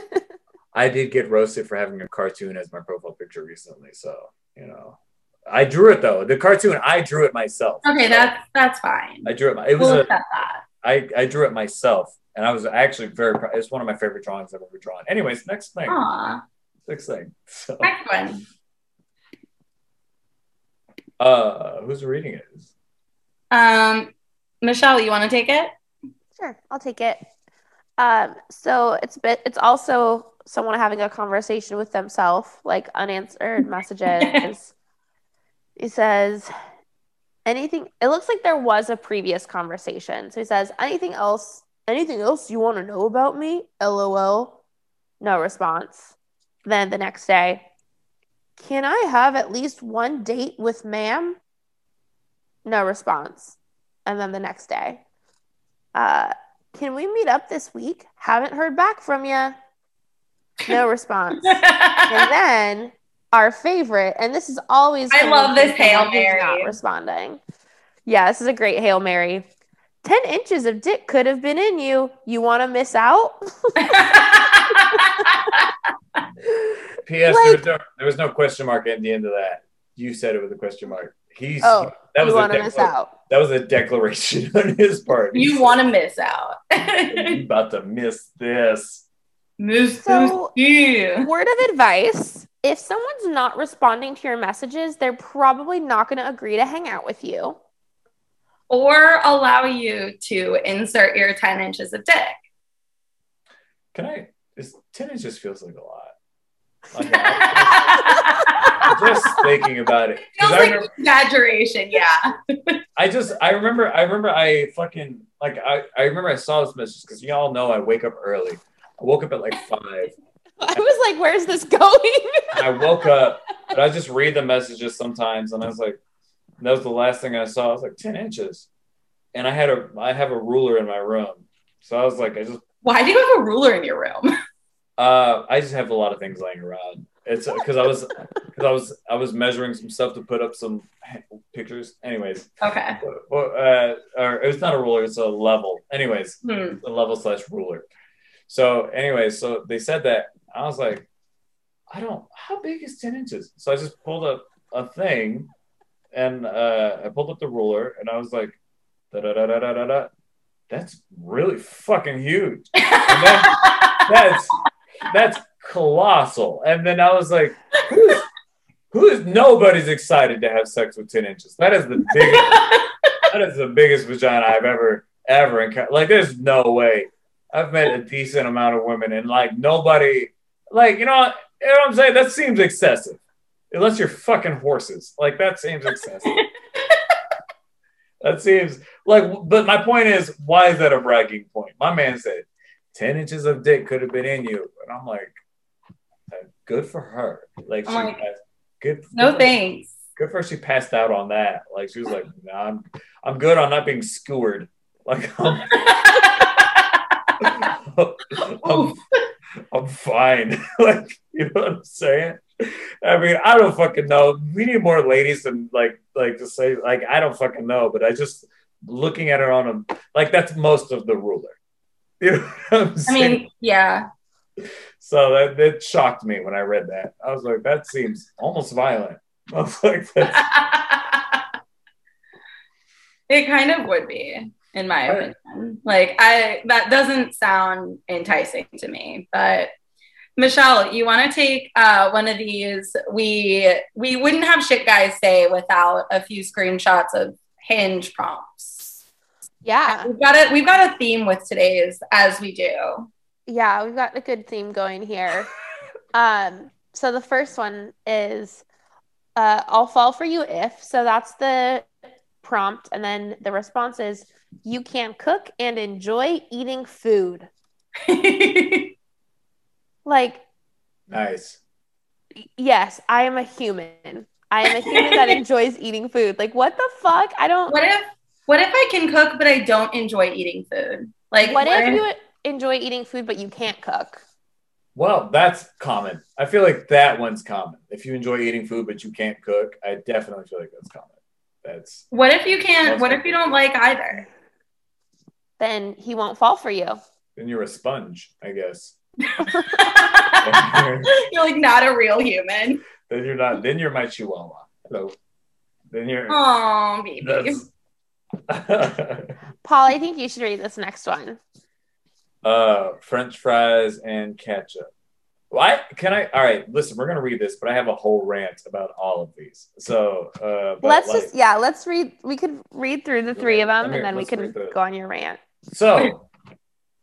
I did get roasted for having a cartoon as my profile picture recently. So you know, I drew it though. The cartoon, I drew it myself. Okay, that's that's fine. I drew it. my- It was We'll a. that. I I drew it myself, and I was actually very. proud. It's one of my favorite drawings I've ever drawn. Anyways, next thing. Aw, Next thing. So, next one. uh, who's reading it? Um, Michelle, you want to take it? Sure, I'll take it. Um, so it's bit it's also someone having a conversation with themselves, like unanswered messages. he says, anything it looks like there was a previous conversation. So he says, anything else anything else you want to know about me? LOL. No response. Then the next day, can I have at least one date with ma'am? No response. And then the next day, uh, can we meet up this week? Haven't heard back from you. No response. and then our favorite, and this is always I love this Hail who's Mary. Not responding. Yeah, this is a great hail mary. Ten inches of dick could have been in you. You want to miss out? P.S. Like- there, was no, there was no question mark at the end of that. You said it with a question mark. He's Oh, that was you a want to miss decla- out? that was a declaration on his part. you want to miss out. you about to miss this. miss So- you. Word of advice: If someone's not responding to your messages, they're probably not going to agree to hang out with you. Or allow you to insert your 10 inches of dick. Can I? Is ten inches feels like a lot. Like, I- just thinking about it. Feels like remember- exaggeration, yeah. I just I remember I remember I fucking like I, I remember I saw this message because y'all know I wake up early. I woke up at like five. I was like, "Where's this going?" I woke up and I just read the messages sometimes and I was like, that was the last thing I saw. I was like, 10 inches. And I had a I have a ruler in my room. So I was like, I just Why do you have a ruler in your room? uh I just have a lot of things laying around. It's because I was because I was I was measuring some stuff to put up some pictures. Anyways, Okay. well, uh, or it's not a ruler, it's a level. Anyways, Hmm. a level slash ruler. So, anyways, so they said that. I was like, I don't, how big is 10 inches? So I just pulled up a thing and uh, I pulled up the ruler and I was like, da da da da da da. That's really fucking huge. That's, that's colossal. And then I was like, who's, who is, nobody's excited to have sex with 10 inches. That is the biggest that is the biggest vagina I've ever ever encountered. Like, there's no way. I've met a decent amount of women, and like nobody, like you know, you know what I'm saying. That seems excessive. Unless you're fucking horses, like that seems excessive. that seems like. But my point is, why is that a bragging point? My man said, 10 inches of dick could have been in you, and I'm like, good for her. Like, she like, has- good. No good- thanks. good for her she passed out on that. Like she was like, nah, I'm I'm good on not being skewered. Like I'm, I'm, I'm fine. like you know what I'm saying? I mean, I don't fucking know. We need more ladies than like like to say like I don't fucking know, but I just looking at her on a like that's most of the ruler. You know what I'm I saying? mean, yeah. so that that shocked me when I read that. I was like, that seems almost violent. I was like, it kind of would be, in my Right. opinion. Like, I that doesn't sound enticing to me, but. Michelle, you want to take uh, one of these? We we wouldn't have shit guys say without a few screenshots of hinge prompts. yeah, We've got it. we've got a theme with today's as we do. yeah, we've got a good theme going here. um, so the first one is, uh, "I'll fall for you if." So that's the prompt, and then the response is, "You can cook and enjoy eating food." Like, nice. yes, I am a human. I am a human that enjoys eating food. Like, what the fuck? I don't. what if what if I can cook but I don't enjoy eating food? Like what if you enjoy eating food but you can't cook? Well, that's common. I feel like that one's common. If you enjoy eating food but you can't cook, I definitely feel like that's common. That's What if you can't? What if you don't like either? Then he won't fall for you. then you're a sponge, I guess. You're like not a real human. Then you're not. Then you're my chihuahua. Hello. Then you're. Oh, baby. Paul, I think you should read this next one. uh, French fries and ketchup. Why can I? All right, listen, we're gonna read this, but I have a whole rant about all of these. So uh, but let's like- just yeah, let's read. We could read through the three of them, me- and then we let's can the- go on your rant. So,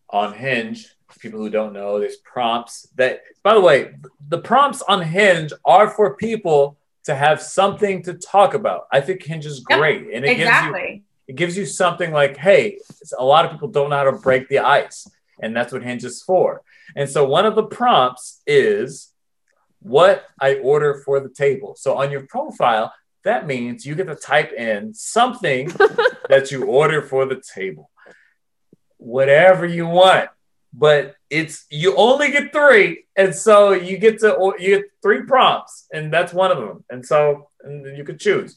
on Hinge, people who don't know, there's prompts that, by the way, the prompts on Hinge are for people to have something to talk about. I think Hinge is Yep, great, and it gives you it gives you something like, hey, a lot of people don't know how to break the ice, and that's what Hinge is for. And so, one of the prompts is what I order for the table. So, on your profile, that means you get to type in something that you order for the table. Whatever you want but it's you only get three and so you get to you get three prompts and that's one of them. And so and you could choose.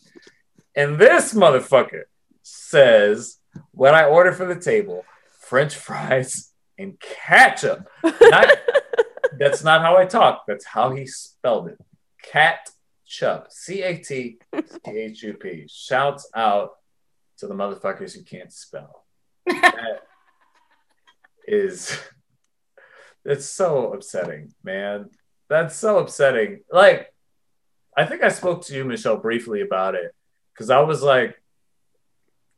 And this motherfucker says what i order for the table french fries and ketchup Not- that's not how i talk that's how he spelled it cat chup c-a-t-c-h-u-p shouts out to the motherfuckers who can't spell that is it's so upsetting, man. That's so upsetting. Like, I think I spoke to you, Michelle, briefly about it because I was like,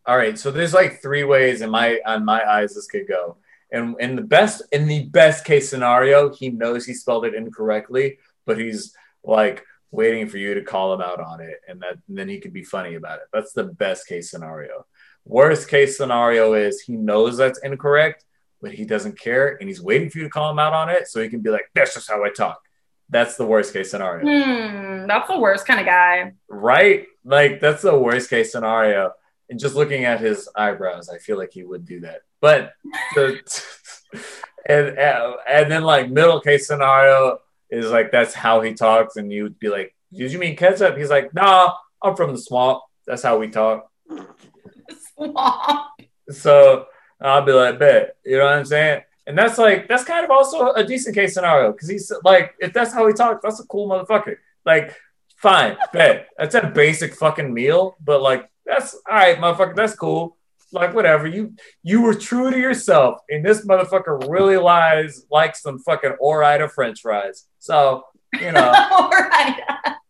all right, so there's like three ways in my on my eyes this could go. And in the best in the best case scenario, he knows he spelled it incorrectly, but he's like waiting for you to call him out on it, and that and then he could be funny about it. That's the best case scenario. Worst case scenario is he knows that's incorrect, but he doesn't care, and he's waiting for you to call him out on it, so he can be like, "That's just how I talk." That's the worst case scenario, Hmm, that's the worst kind of guy. right? Like that's the worst case scenario. And just looking at his eyebrows, I feel like he would do that. But the and and then like middle case scenario is like that's how he talks, and you would be like, "Did you mean ketchup?" He's like, "Nah, I'm from the swamp. That's how we talk." Swamp. So I'll be like, bet, you know what I'm saying? And that's like, that's kind of also a decent case scenario because he's like, if that's how he talks, that's a cool motherfucker. Like, fine, bet. That's a basic fucking meal, but like, that's all right, motherfucker, that's cool. Like, whatever. You you were true to yourself, and this motherfucker really lies like some fucking Ore-Ida French fries. So, you know.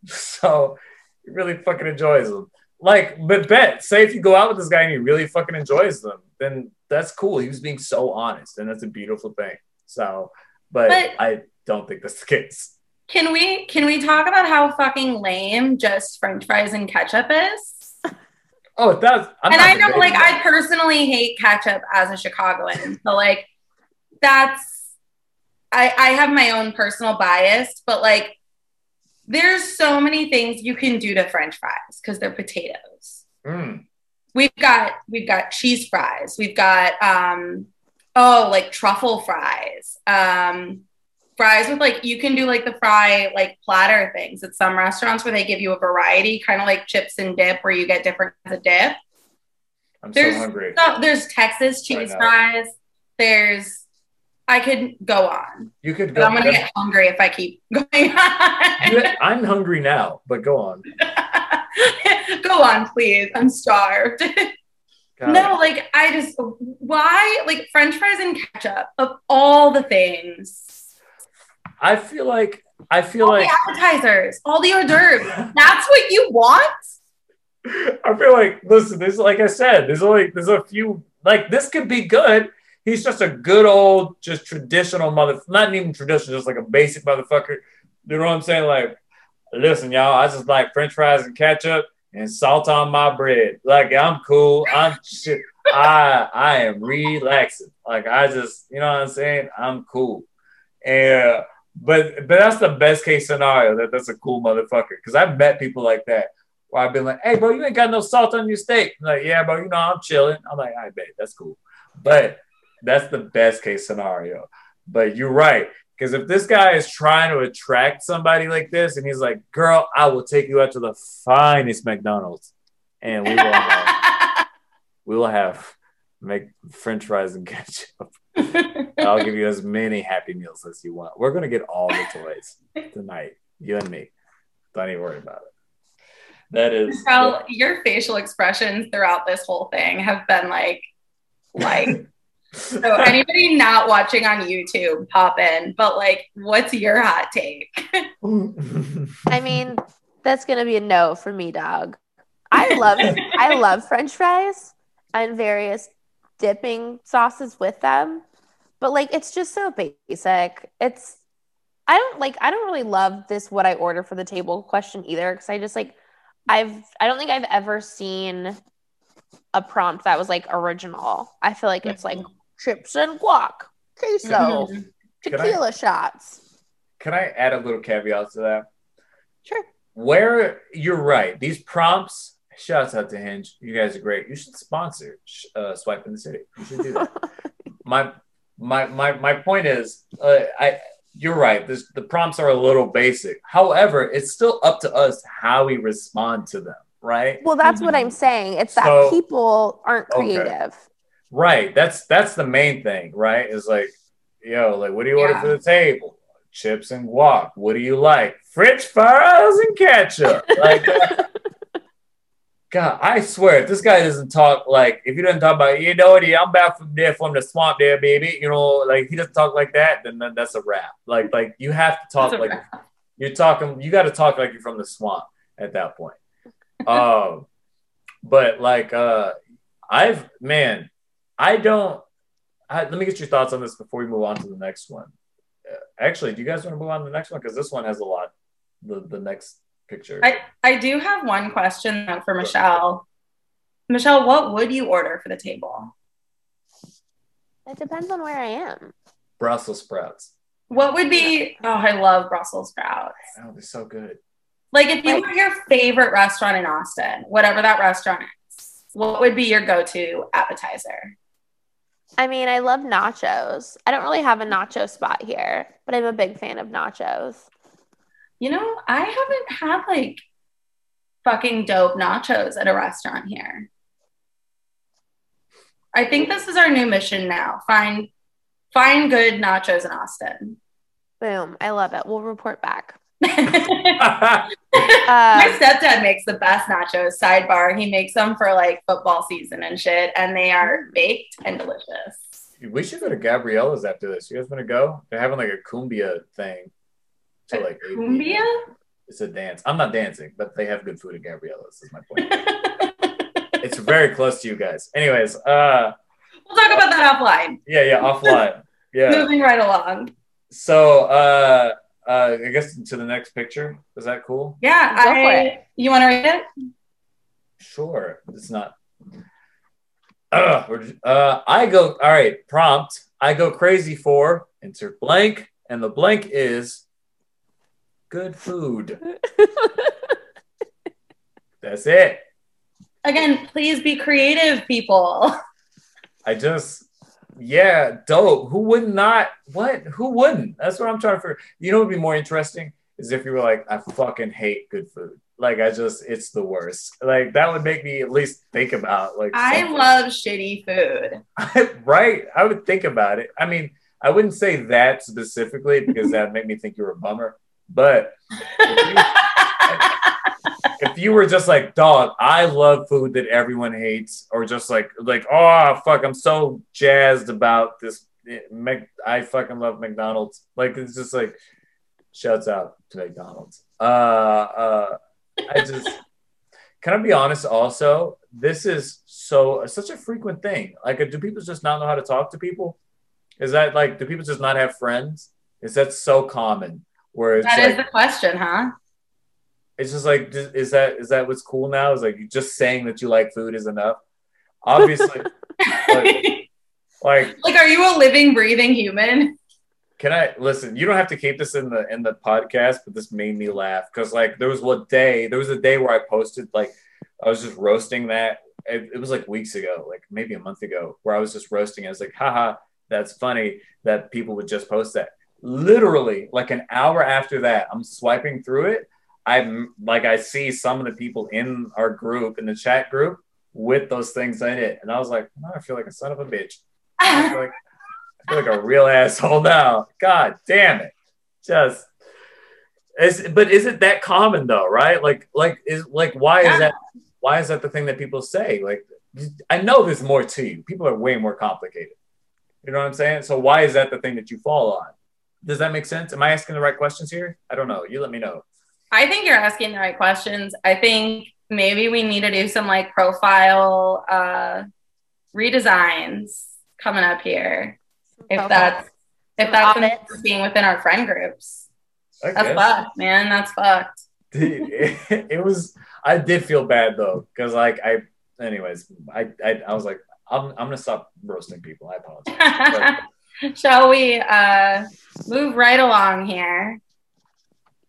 So he really fucking enjoys them. Like, but bet, say if you go out with this guy and he really fucking enjoys them, then that's cool. He was being so honest, and that's a beautiful thing. So, but, But- I don't think that's the case. Can we can we talk about how fucking lame just French fries and ketchup is? Oh, it does. I'm and I know, like, that. I personally hate ketchup as a Chicagoan. So, like, that's I I have my own personal bias, but like, there's so many things you can do to French fries because they're potatoes. Mm. We've got we've got cheese fries. We've got um oh like truffle fries. Um fries with like you can do like the fry like platter things at some restaurants where they give you a variety, kind of like chips and dip where you get different kinds of dip. I'm There's so hungry. So there's Texas cheese now. fries. There's I could go on, You could but go. I'm gonna get hungry if I keep going on. I'm hungry now, but go on. go on, please. I'm starved. No, like I just why like French fries and ketchup of all the things, I feel like I feel all like the appetizers, all the hors d'oeuvres. That's what you want. I feel like listen, there's like I said, there's only there's a few like this could be good. He's just a good old, just traditional mother, not even traditional, just like a basic motherfucker. You know what I'm saying? Like, listen, y'all, I just like French fries and ketchup and salt on my bread. Like, I'm cool. I'm shit. I I am relaxing. Like, I just, you know what I'm saying? I'm cool. And but but that's the best case scenario. That that's a cool motherfucker. Because I've met people like that where I've been like, hey, bro, you ain't got no salt on your steak. I'm like, yeah, bro, you know, I'm chilling. I'm like, I bet that's cool. But that's the best case scenario. But you're right. Because if this guy is trying to attract somebody like this and he's like, girl, I will take you out to the finest McDonald's and we will have, we will have make french fries and ketchup. I'll give you as many happy meals as you want. We're gonna get all the toys tonight, you and me. Don't even worry about it. That is Michelle, your facial expressions throughout this whole thing have been like, like. so anybody not watching on YouTube, pop in. But like, what's your hot take? I mean, that's gonna be a no for me, dog. I love I love French fries and various dipping sauces with them, but like it's just so basic. It's I don't like I don't really love this what I order for the table question either because I just like I've I don't think I've ever seen a prompt that was like original. I feel like it's like chips and guac, queso, Mhm. Can I- tequila shots. Can I add a little caveat to that? Sure. Where you're right, these prompts. Shouts out to Hinge. You guys are great. You should sponsor uh, Swipe in the City. You should do that. my my my my point is, uh, I you're right. This, the prompts are a little basic. However, it's still up to us how we respond to them. Right. Well, that's what I'm saying. It's that people aren't Okay. creative. Right. That's that's the main thing, right? Is like, yo, like, what do you order for the table? Chips and guac. What do you like? French fries and ketchup. Like, God, I swear, if this guy doesn't talk like, if he doesn't talk about, you know what, I'm back from there from the swamp there, baby. You know, like he doesn't talk like that, then, then that's a wrap. Like, like you have to talk like you're talking. You got to talk like you're from the swamp at that point. um, but like, uh, I've man, I don't. I, let me get your thoughts on this before we move on to the next one. Uh, actually, do you guys want to move on to the next one? Because this one has a lot. The the next picture. I, I do have one question though for Michelle. Michelle, what would you order for the table? It depends on where I am. Brussels sprouts. What would be? Oh, I love Brussels sprouts. Oh, they're so good. Like if you Like- were your favorite restaurant in Austin, whatever that restaurant is, what would be your go-to appetizer? I mean, I love nachos. I don't really have a nacho spot here, but I'm a big fan of nachos. You know, I haven't had like fucking dope nachos at a restaurant here. I think this is our new mission now. Find find good nachos in Austin. Boom. I love it. We'll report back. My Uh, stepdad makes the best nachos. Sidebar, he makes them for like football season and shit, and they are baked and delicious. we should go to Gabriella's after this. You guys want to go? They're having like a cumbia thing. To like. Cumbia? It's a dance. I'm not dancing, but they have good food at Gabriella's. Is my point. it's very close to you guys. Anyways, uh, We'll talk about that offline. yeah, yeah, offline. Yeah. Moving right along. So, uh, uh, I guess to the next picture. Is that cool? Yeah, Go for I, it. you want to read it? Sure. It's not. Uh, uh, I go. All right. Prompt. I go crazy for insert blank, and the blank is good food. That's it. Again, please be creative, people. I just, yeah, dope. Who would not? What? Who wouldn't? That's what I'm trying to figure. You know, what would be more interesting is if you were like, I fucking hate good food. Like, I just, it's the worst. Like, that would make me at least think about like. I something. love shitty food. right? I would think about it. I mean, I wouldn't say that specifically because that made me think you were a bummer. But if you were just like, dog, I love food that everyone hates, or just like, like, oh fuck, I'm so jazzed about this. I fucking love McDonald's. Like it's just like, shouts out to McDonald's. Uh, uh, I just can I be honest? Also, this is so such a frequent thing. Like, do people just not know how to talk to people? Is that like, do people just not have friends? Is that so common? Where That like, is the question, huh? it's just like is that is that what's cool now is like just saying that you like food is enough obviously like, like are you a living, breathing human? can i listen you don't have to keep this in the in the podcast but this made me laugh because like there was one day there was a day where i posted like i was just roasting that it, it was like weeks ago like maybe a month ago where i was just roasting i was like haha that's funny that people would just post that. Literally, like an hour after that, I'm swiping through it. I'm like, I see some of the people in our group, in the chat group, with those things in it. And I was like, oh, I feel like a son of a bitch. I feel like, I feel like a real asshole now. God damn it. Just is but is it that common though, right? Like like is like why is that why is that the thing that people say? Like I know there's more to you. People are way more complicated. You know what I'm saying? So why is that the thing that you fall on? Does that make sense? Am I asking the right questions here? I don't know. You let me know. I think you're asking the right questions. I think maybe we need to do some like profile uh, redesigns coming up here. If Profile. that's if that's being within our friend groups. I That's guess. fucked, man. That's fucked. Dude, it, it was I did feel bad though, because like I anyways, I, I I was like, I'm I'm gonna stop roasting people. I apologize. Shall we uh, move right along here?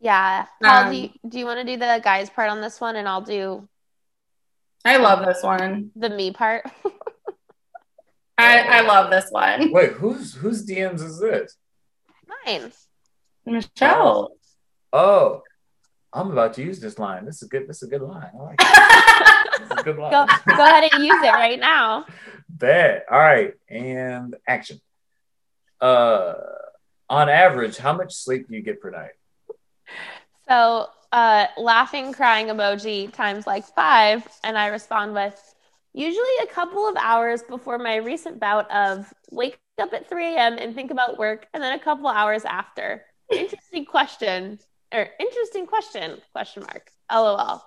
Yeah. Paul, Um, do you, do you want to do the guys part on this one, and I'll do I love this one. the me part? I, I love this one. Wait, whose whose DMs is this? Mine. Michelle. Oh, I'm about to use this line. This is good. This is a good line. I like it. This is a good line. Go go ahead and use it right now. Bet. All right, and action. Uh, on average, how much sleep do you get per night? So, uh, laughing, crying emoji times like five, and I respond with usually a couple of hours before my recent bout of wake up at 3 a.m. and think about work, and then a couple hours after. Interesting question, or interesting question? Question mark. LOL.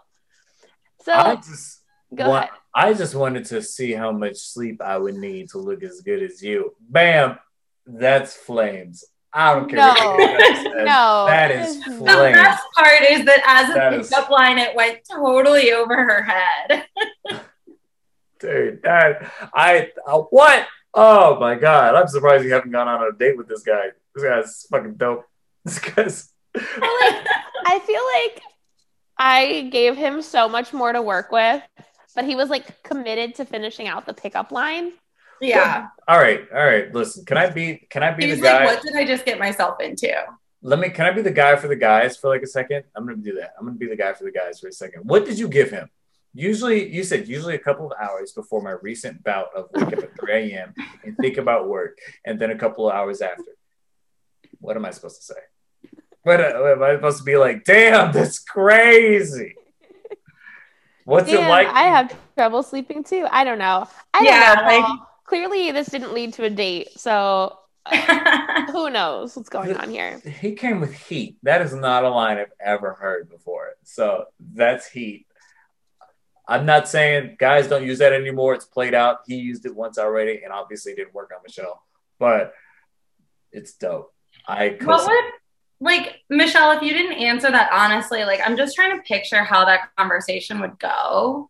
So I just go want- ahead. I just wanted to see how much sleep I would need to look as good as you. Bam, that's flames. I don't care. No, what anybody says. no, that it is is The best part is that as a That is- pickup line, it went totally over her head. dude. That I uh, what? Oh my god! I'm surprised you haven't gone on a date with this guy. This guy's fucking dope. This guy's. I feel like I gave him so much more to work with, but he was like committed to finishing out the pickup line. Yeah. All right, all right. Listen, can I be? Can I be He's the like, guy? what did I just get myself into? Let me. Can I be the guy for the guys for like a second? I'm gonna do that. I'm gonna be the guy for the guys for a second. What did you give him? Usually, you said usually a couple of hours before my recent bout of wake up at 3 a.m. and think about work, and then a couple of hours after. What am I supposed to say? What uh, am I supposed to be like? Damn, that's crazy. What's it like? I have trouble sleeping too. I don't know. I Yeah, don't know. like- Paul. Clearly, this didn't lead to a date, so uh, who knows what's going on here? he came with heat. That is not a line I've ever heard before. So that's heat. I'm not saying guys don't use that anymore. It's played out. He used it once already, and obviously didn't work on Michelle, but it's dope. I What would like Michelle, if you didn't answer that honestly, like I'm just trying to picture how that conversation would go.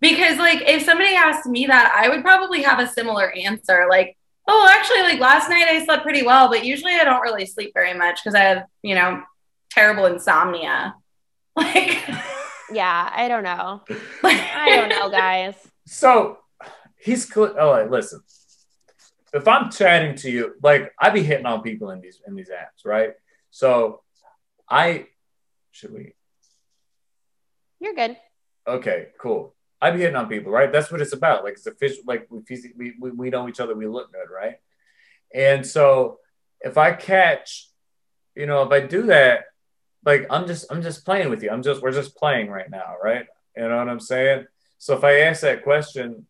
Because like if somebody asked me that, I would probably have a similar answer. Like, oh, actually, like last night I slept pretty well, but usually I don't really sleep very much because I have, you know, terrible insomnia. Like, Yeah, I don't know. I don't know, guys. So he's cl- oh like, listen. If I'm chatting to you, like I'd be hitting on people in these in these apps, right? So I should we You're good. Okay, cool. I be hitting on people, right? That's what it's about. Like it's official. Like we we we, know each other. We look good, right? And so if I catch, you know, if I do that, like I'm just I'm just playing with you. I'm just we're just playing right now, right? You know what I'm saying? So if I ask that question,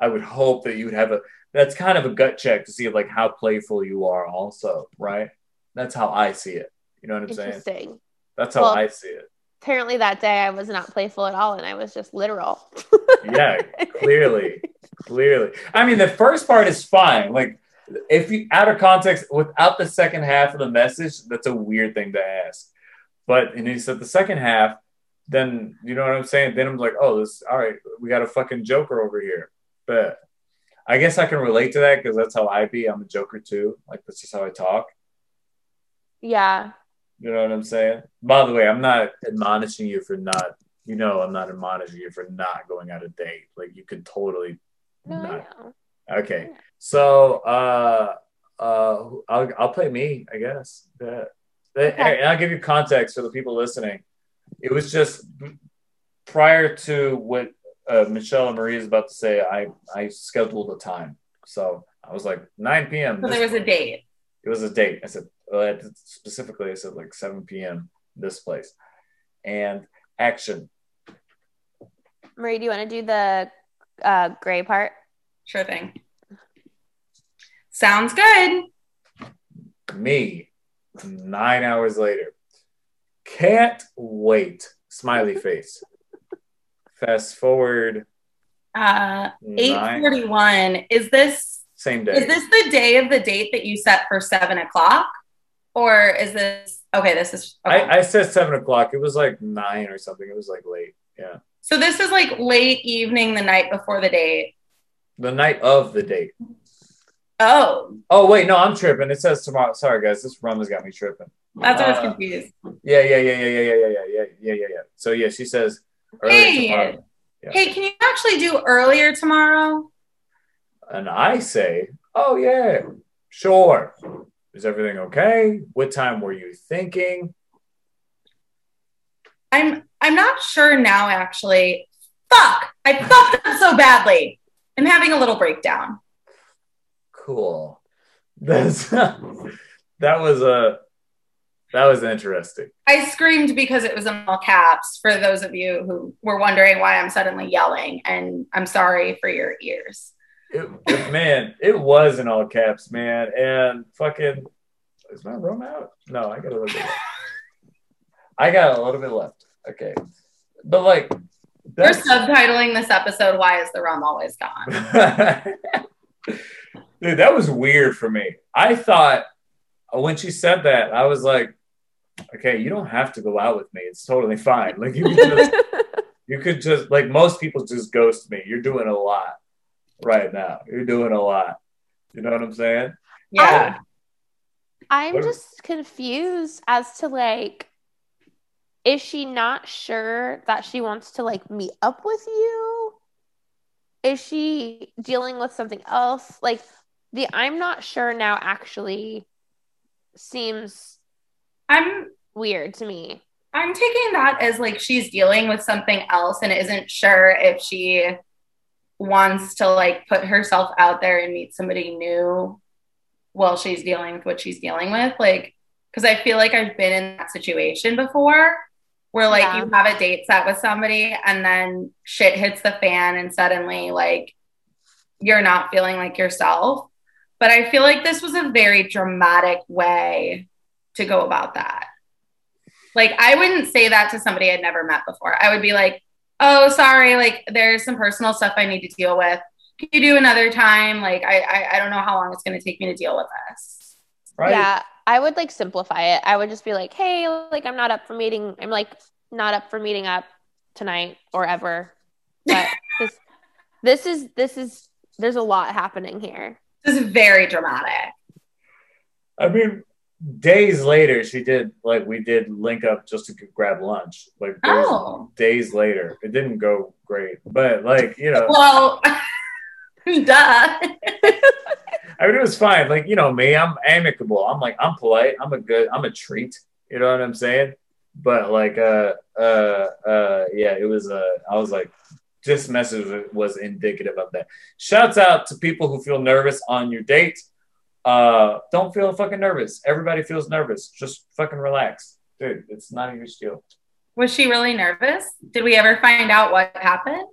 I would hope that you would have a. That's kind of a gut check to see like how playful you are, also, right? That's how I see it. You know what I'm saying? Interesting. That's how Well- I see it. Apparently, that day I was not playful at all, and I was just literal. Yeah, clearly, clearly. I mean, the first part is fine. Like, if you out of context without the second half of the message, that's a weird thing to ask. But and he said the second half, then you know what I'm saying. Then I'm like, oh, this all right. We got a fucking Joker over here. But I guess I can relate to that because that's how I be. I'm a Joker too. Like that's just how I talk. yeah. You know what I'm saying? By the way, I'm not admonishing you for not. You know, I'm not admonishing you for not going on a date. Like you could totally No, not. Okay. So uh uh I'll I'll play me, I guess. Yeah. Okay. And I'll give you context for the people listening. It was just prior to what uh, Michelle and Marie is about to say, I I scheduled a time. So I was like 9 p.m. So there was a date. it was a date. I said specifically, I said like 7 p.m. this place, and action. Marie, do you want to do the uh, gray part? Sure thing. Sounds good. Me, nine hours later, can't wait. Smiley face. Fast forward Uh, 841. Is this same day. is this the day of the date that you set for seven o'clock? Or is this okay? This is okay. I, I said seven o'clock. It was like nine or something. It was like late. Yeah, so this is like late evening the night before the date. the night of the date. Oh, Oh wait, no, I'm tripping. It says tomorrow. Sorry guys, this rum has got me tripping. that's what I was Uh, confused. Yeah, yeah, yeah, yeah, yeah, yeah, yeah, yeah, yeah, yeah, yeah, yeah. So yeah, she says Hey. tomorrow, yeah. Hey, can you actually do earlier tomorrow? and I say, oh yeah, sure. Is everything okay? What time were you thinking? I'm I'm not sure now actually. Fuck! I fucked up so badly. I'm having a little breakdown. Cool. That's that was a that was interesting. I screamed because it was in all caps for those of you who were wondering why I'm suddenly yelling, and I'm sorry for your ears. It, it- man, it was in all caps, man, and fucking is my rum out? No, I got a little bit. Left. I got a little bit left. Okay, but like We're subtitling this episode, Why is the Rum Always Gone? Dude, that was weird for me. I thought when she said that, I was like, okay, you don't have to go out with me. It's totally fine. Like you could just, you could just like most people just ghost me. You're doing a lot right now. You're doing a lot. You know what I'm saying? Yeah. I'm What- just confused as to like, is she not sure that she wants to like meet up with you? Is she dealing with something else? Like, the I'm not sure now actually seems I'm weird to me. I'm taking that as like she's dealing with something else and isn't sure if she wants to like put herself out there and meet somebody new while she's dealing with what she's dealing with. Like, because I feel like I've been in that situation before where like Yeah. you have a date set with somebody and then shit hits the fan and suddenly like you're not feeling like yourself. But I feel like this was a very dramatic way to go about that. Like I wouldn't say that to somebody I'd never met before. I would be like, "Oh, sorry, like there's some personal stuff I need to deal with. Can you do another time? Like I I, I don't know how long it's going to take me to deal with this." Right? Yeah, I would like simplify it. I would just be like, hey, like I'm not up for meeting. I'm like not up for meeting up tonight or ever. But this, this is this is there's a lot happening here. This is very dramatic. I mean, days later, she did like we did link up just to grab lunch. Like Oh. days later, it didn't go great, but like you know, Well, duh. I mean, it was fine. Like, you know, me, I'm amicable. I'm like, I'm polite. I'm a good, I'm a treat. You know what I'm saying? But like, uh, uh, uh, yeah, it was, uh, I was like, this message was indicative of that. Shouts out to people who feel nervous on your date. Uh, don't feel fucking nervous. Everybody feels nervous. Just fucking relax. Dude, it's not your deal. Was she really nervous? Did we ever find out what happened?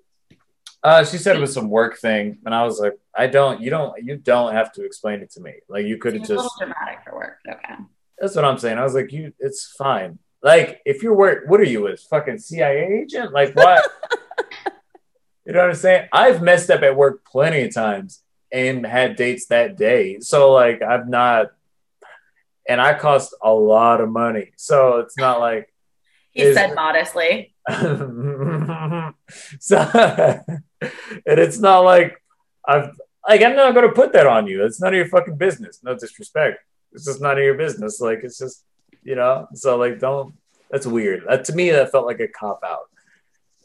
Uh, she said it was some work thing, and I was like, I don't, you don't, you don't have to explain it to me. Like, you could have It's a little just, dramatic for work. Okay. That's what I'm saying. I was like, you, it's fine. Like, if you're work, what are you, a fucking CIA agent? Like, what? you know what I'm saying? I've messed up at work plenty of times and had dates that day. So, like, I've not, and I cost a lot of money. So it's not like, He said modestly. so, and it's not like I've, like, I'm not going to put that on you. It's none of your fucking business. No disrespect. It's just none of your business. Like, it's just, you know, so like, don't, that's weird. That, to me, that felt like a cop out.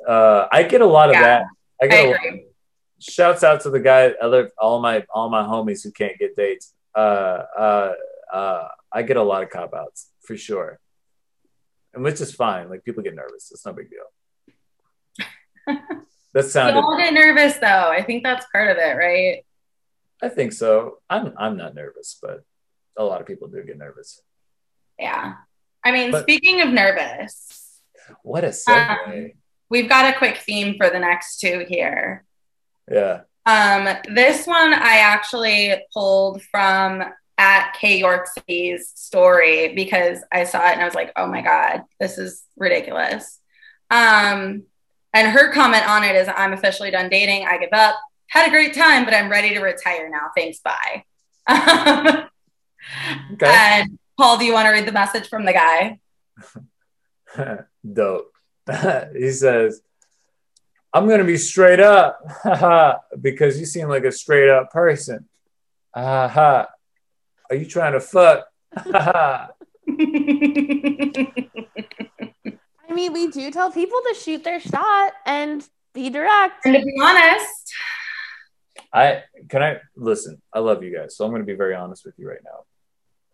Uh, I get a lot of that. I I get a, agree. Shouts out to the guy, other all my all my homies who can't get dates. Uh, uh, uh, I get a lot of cop outs for sure, and which is fine. Like people get nervous. It's no big deal. that sounded. all get nervous though. I think that's part of it, right? I think so. I'm I'm not nervous, but a lot of people do get nervous. Yeah. I mean, But- speaking of nervous, What a segue. we've got a quick theme for the next two here. Yeah. Um, this one I actually pulled from at K York City's story because I saw it and I was like, oh my God, this is ridiculous. Um, and her comment on it is I'm officially done dating. I give up. Had a great time, but I'm ready to retire now. Thanks. Bye. Um, Okay. and Paul, do you want to read the message from the guy? Dope. he says, I'm going to be straight up because you seem like a straight up person. Aha. Are you trying to fuck? I mean, we do tell people to shoot their shot and be direct. and to be honest, I can I listen. I love you guys, so I'm going to be very honest with you right now.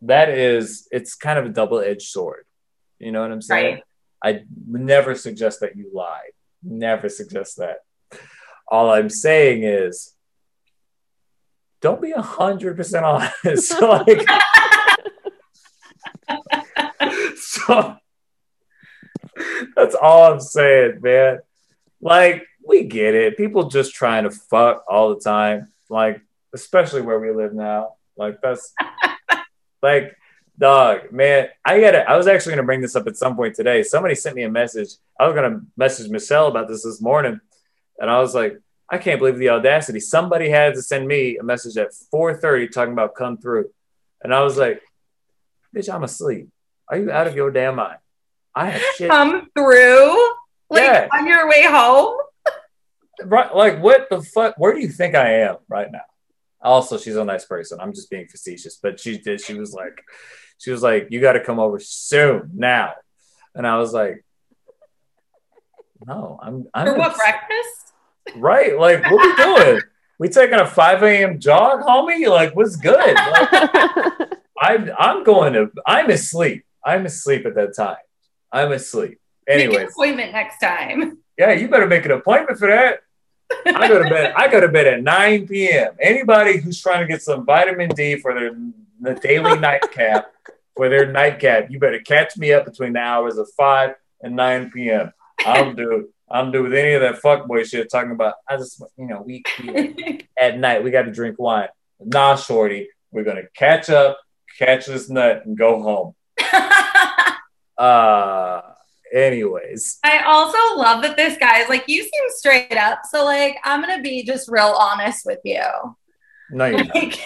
That is, it's kind of a double edged sword. You know what I'm saying? Right. I never suggest that you lie. Never suggest that. All I'm saying is, don't be a hundred percent honest. like, so that's all I'm saying, man. Like, we get it. People just trying to fuck all the time. Like, especially where we live now. Like, that's like, dog, man. I gotta. I was actually gonna bring this up at some point today. Somebody sent me a message. I was gonna message Michelle about this this morning, and I was like, I can't believe the audacity. Somebody had to send me a message at 4:30 talking about come through, and I was like, bitch, I'm asleep. Are you out of your damn mind? I have shit. come through like Yeah. on your way home. right, like what the fuck? Where do you think I am right now? Also, she's a nice person. I'm just being facetious, but she did. She was like, she was like, you got to come over soon now, and I was like, no, I'm. I'm For what breakfast? Right, like what we doing? we taking a 5 a.m. jog, homie? Like what's good? Like, I'm I'm going to. I'm asleep. I'm asleep at that time. I'm asleep. Anyway, appointment next time. yeah, you better make an appointment for that. I go to bed. I go to bed at 9 p.m. Anybody who's trying to get some vitamin D for their the daily nightcap, for their nightcap, you better catch me up between the hours of 5 and 9 p.m. I'll do I'm do with any of that fuckboy shit talking about I just you know we, we at night we got to drink wine. Nah, shorty, we're gonna catch up, catch this nut, and go home. Uh, anyways, I also love that this guy is like, you seem straight up. So, like, I'm going to be just real honest with you. no, you're not. Like,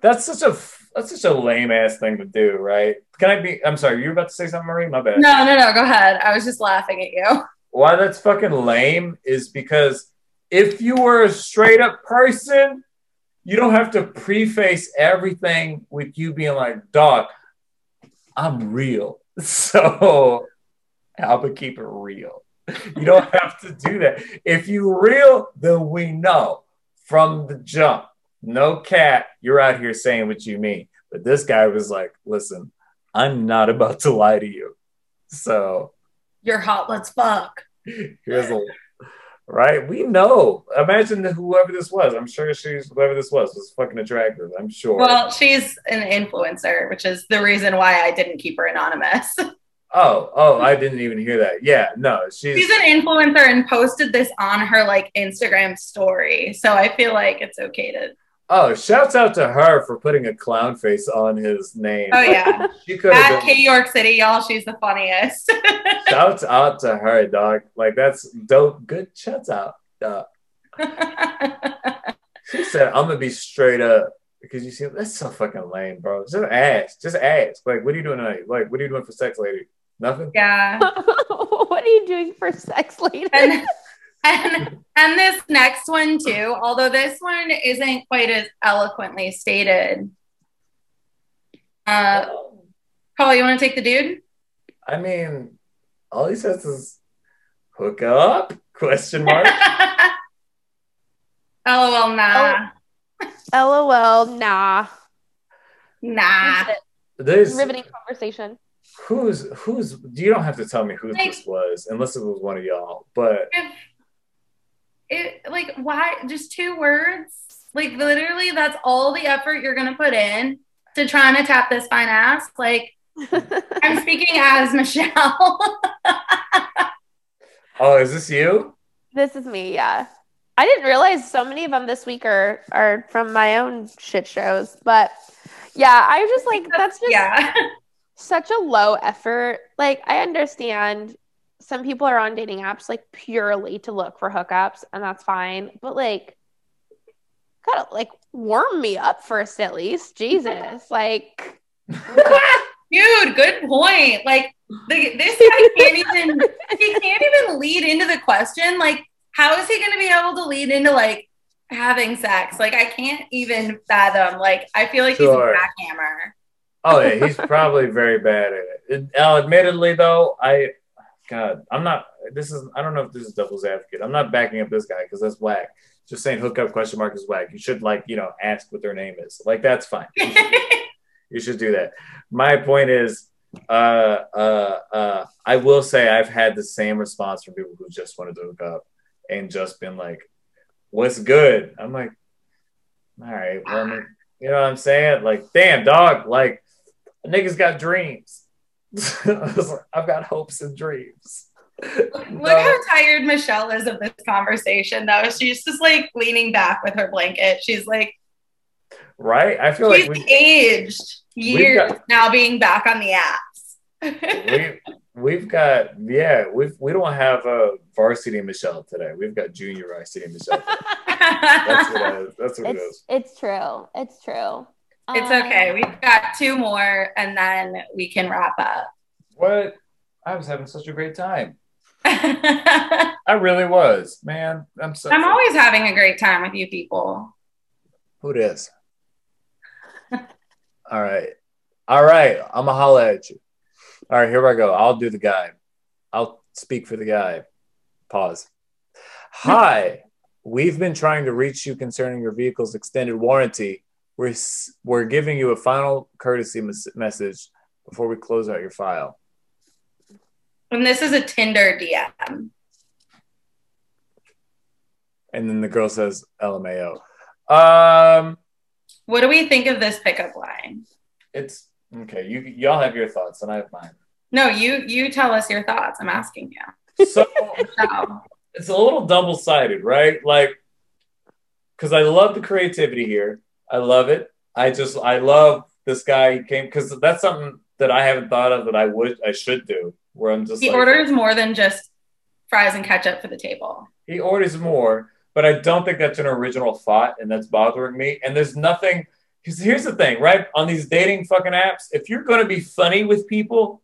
That's such a that's such a lame ass thing to do, right? Can I be? I'm sorry, you were about to say something, Marie. My bad. no, no, no, go ahead. I was just laughing at you. Why that's fucking lame is because if you were a straight up person, you don't have to preface everything with you being like, "Dog, I'm real," so I'm gonna keep it real. You don't have to do that. If you real, then we know from the jump. No cat, you're out here saying what you mean. But this guy was like, listen, I'm not about to lie to you. So You're hot. Let's fuck. here's a right. We know. Imagine whoever this was. I'm sure she's whoever this was was fucking attractive. I'm sure. Well, she's an influencer, which is the reason why I didn't keep her anonymous. oh, oh, I didn't even hear that. Yeah, no, she's, She's an influencer and posted this on her like Instagram story. So I feel like it's okay to. Oh, shouts out to her for putting a clown face on his name. Oh, yeah. She could At been K York City, y'all, she's the funniest. shouts out to her, dog. Like that's dope. Good shouts out. Uh, she said, I'm gonna be straight up because you see that's so fucking lame, bro. Just ask. Just ask. Like, what are you doing tonight? Like, what are you doing for sex, lady? Nothing? yeah. what are you doing for sex lady? and and and this next one too although this one isn't quite as eloquently stated uh paul you want to take the dude I mean, all he says is hook up? Question mark. LOL, nah. LOL, nah. Nah. That's it. There's Riveting conversation. who's who's. You don't have to tell me who Like- this was, unless it was one of y'all. But If it like why just two words? Like literally that's all the effort you're gonna put in to trying to tap this fine ass. Like I'm speaking as Michelle. oh, is this you? this is me, yeah. I didn't realize so many of them this week are are from my own shit shows, but yeah, I was just like, that's just yeah. such a low effort. Like, I understand some people are on dating apps like purely to look for hookups, and that's fine. But like, gotta like warm me up first at least. Jesus, like, Dude, good point. Like the, this guy can't even he can't even lead into the question. Like, how is he gonna be able to lead into like having sex? Like I can't even fathom. Like I feel like Sure. he's a jackhammer. Oh yeah, he's probably very bad at it. it. Now, admittedly though, I God, I'm not. This is. I don't know if this is devil's advocate. I'm not backing up this guy because that's whack. Just saying, hookup question mark is whack. You should like you know ask what their name is. Like that's fine. You should, you should do that. My point is, uh, uh, uh, I will say I've had the same response from people who just wanted to hook up and just been like, "What's good?" I'm like, "All right, well, I mean, you know what I'm saying? Like, damn, dog, like." A nigga's got dreams. I was like, I've got hopes and dreams. Look how tired Michelle is of this conversation though. She's just like leaning back with her blanket. She's like right? I feel she's like we, aged years got- now being back on the apps. we we've got yeah we've we don't have a varsity Michelle today. We've got junior varsity Michelle. That's what it is. That's what it it's it's true. It's true. It's Um, okay. We've got two more and then we can wrap up. What? I was having such a great time. I'm really was, man. I'm so. I'm always having a great time with you people. Who it is? All right. All right. I'm going to holla at you. All right. Here I go. I'll do the guy. I'll speak for the guy. Pause. Hi. We've been trying to reach you concerning your vehicle's extended warranty. We're, we're giving you a final courtesy mes- message before we close out your file. And this is a Tinder DM. And then the girl says, LMAO. Um, What do we think of this pickup line? it's okay. You y'all have your thoughts, and I have mine. No, you you tell us your thoughts. I'm asking you. So So, it's a little double sided, right? Like, because I love the creativity here. I love it. I just, I love this guy. Came because that's something that I haven't thought of that I would, I should do. Where I'm just he like, orders more than just fries and ketchup for the table. he orders more, but I don't think that's an original thought, and that's bothering me. And there's nothing. Because here's the thing, right? On these dating fucking apps, if you're going to be funny with people,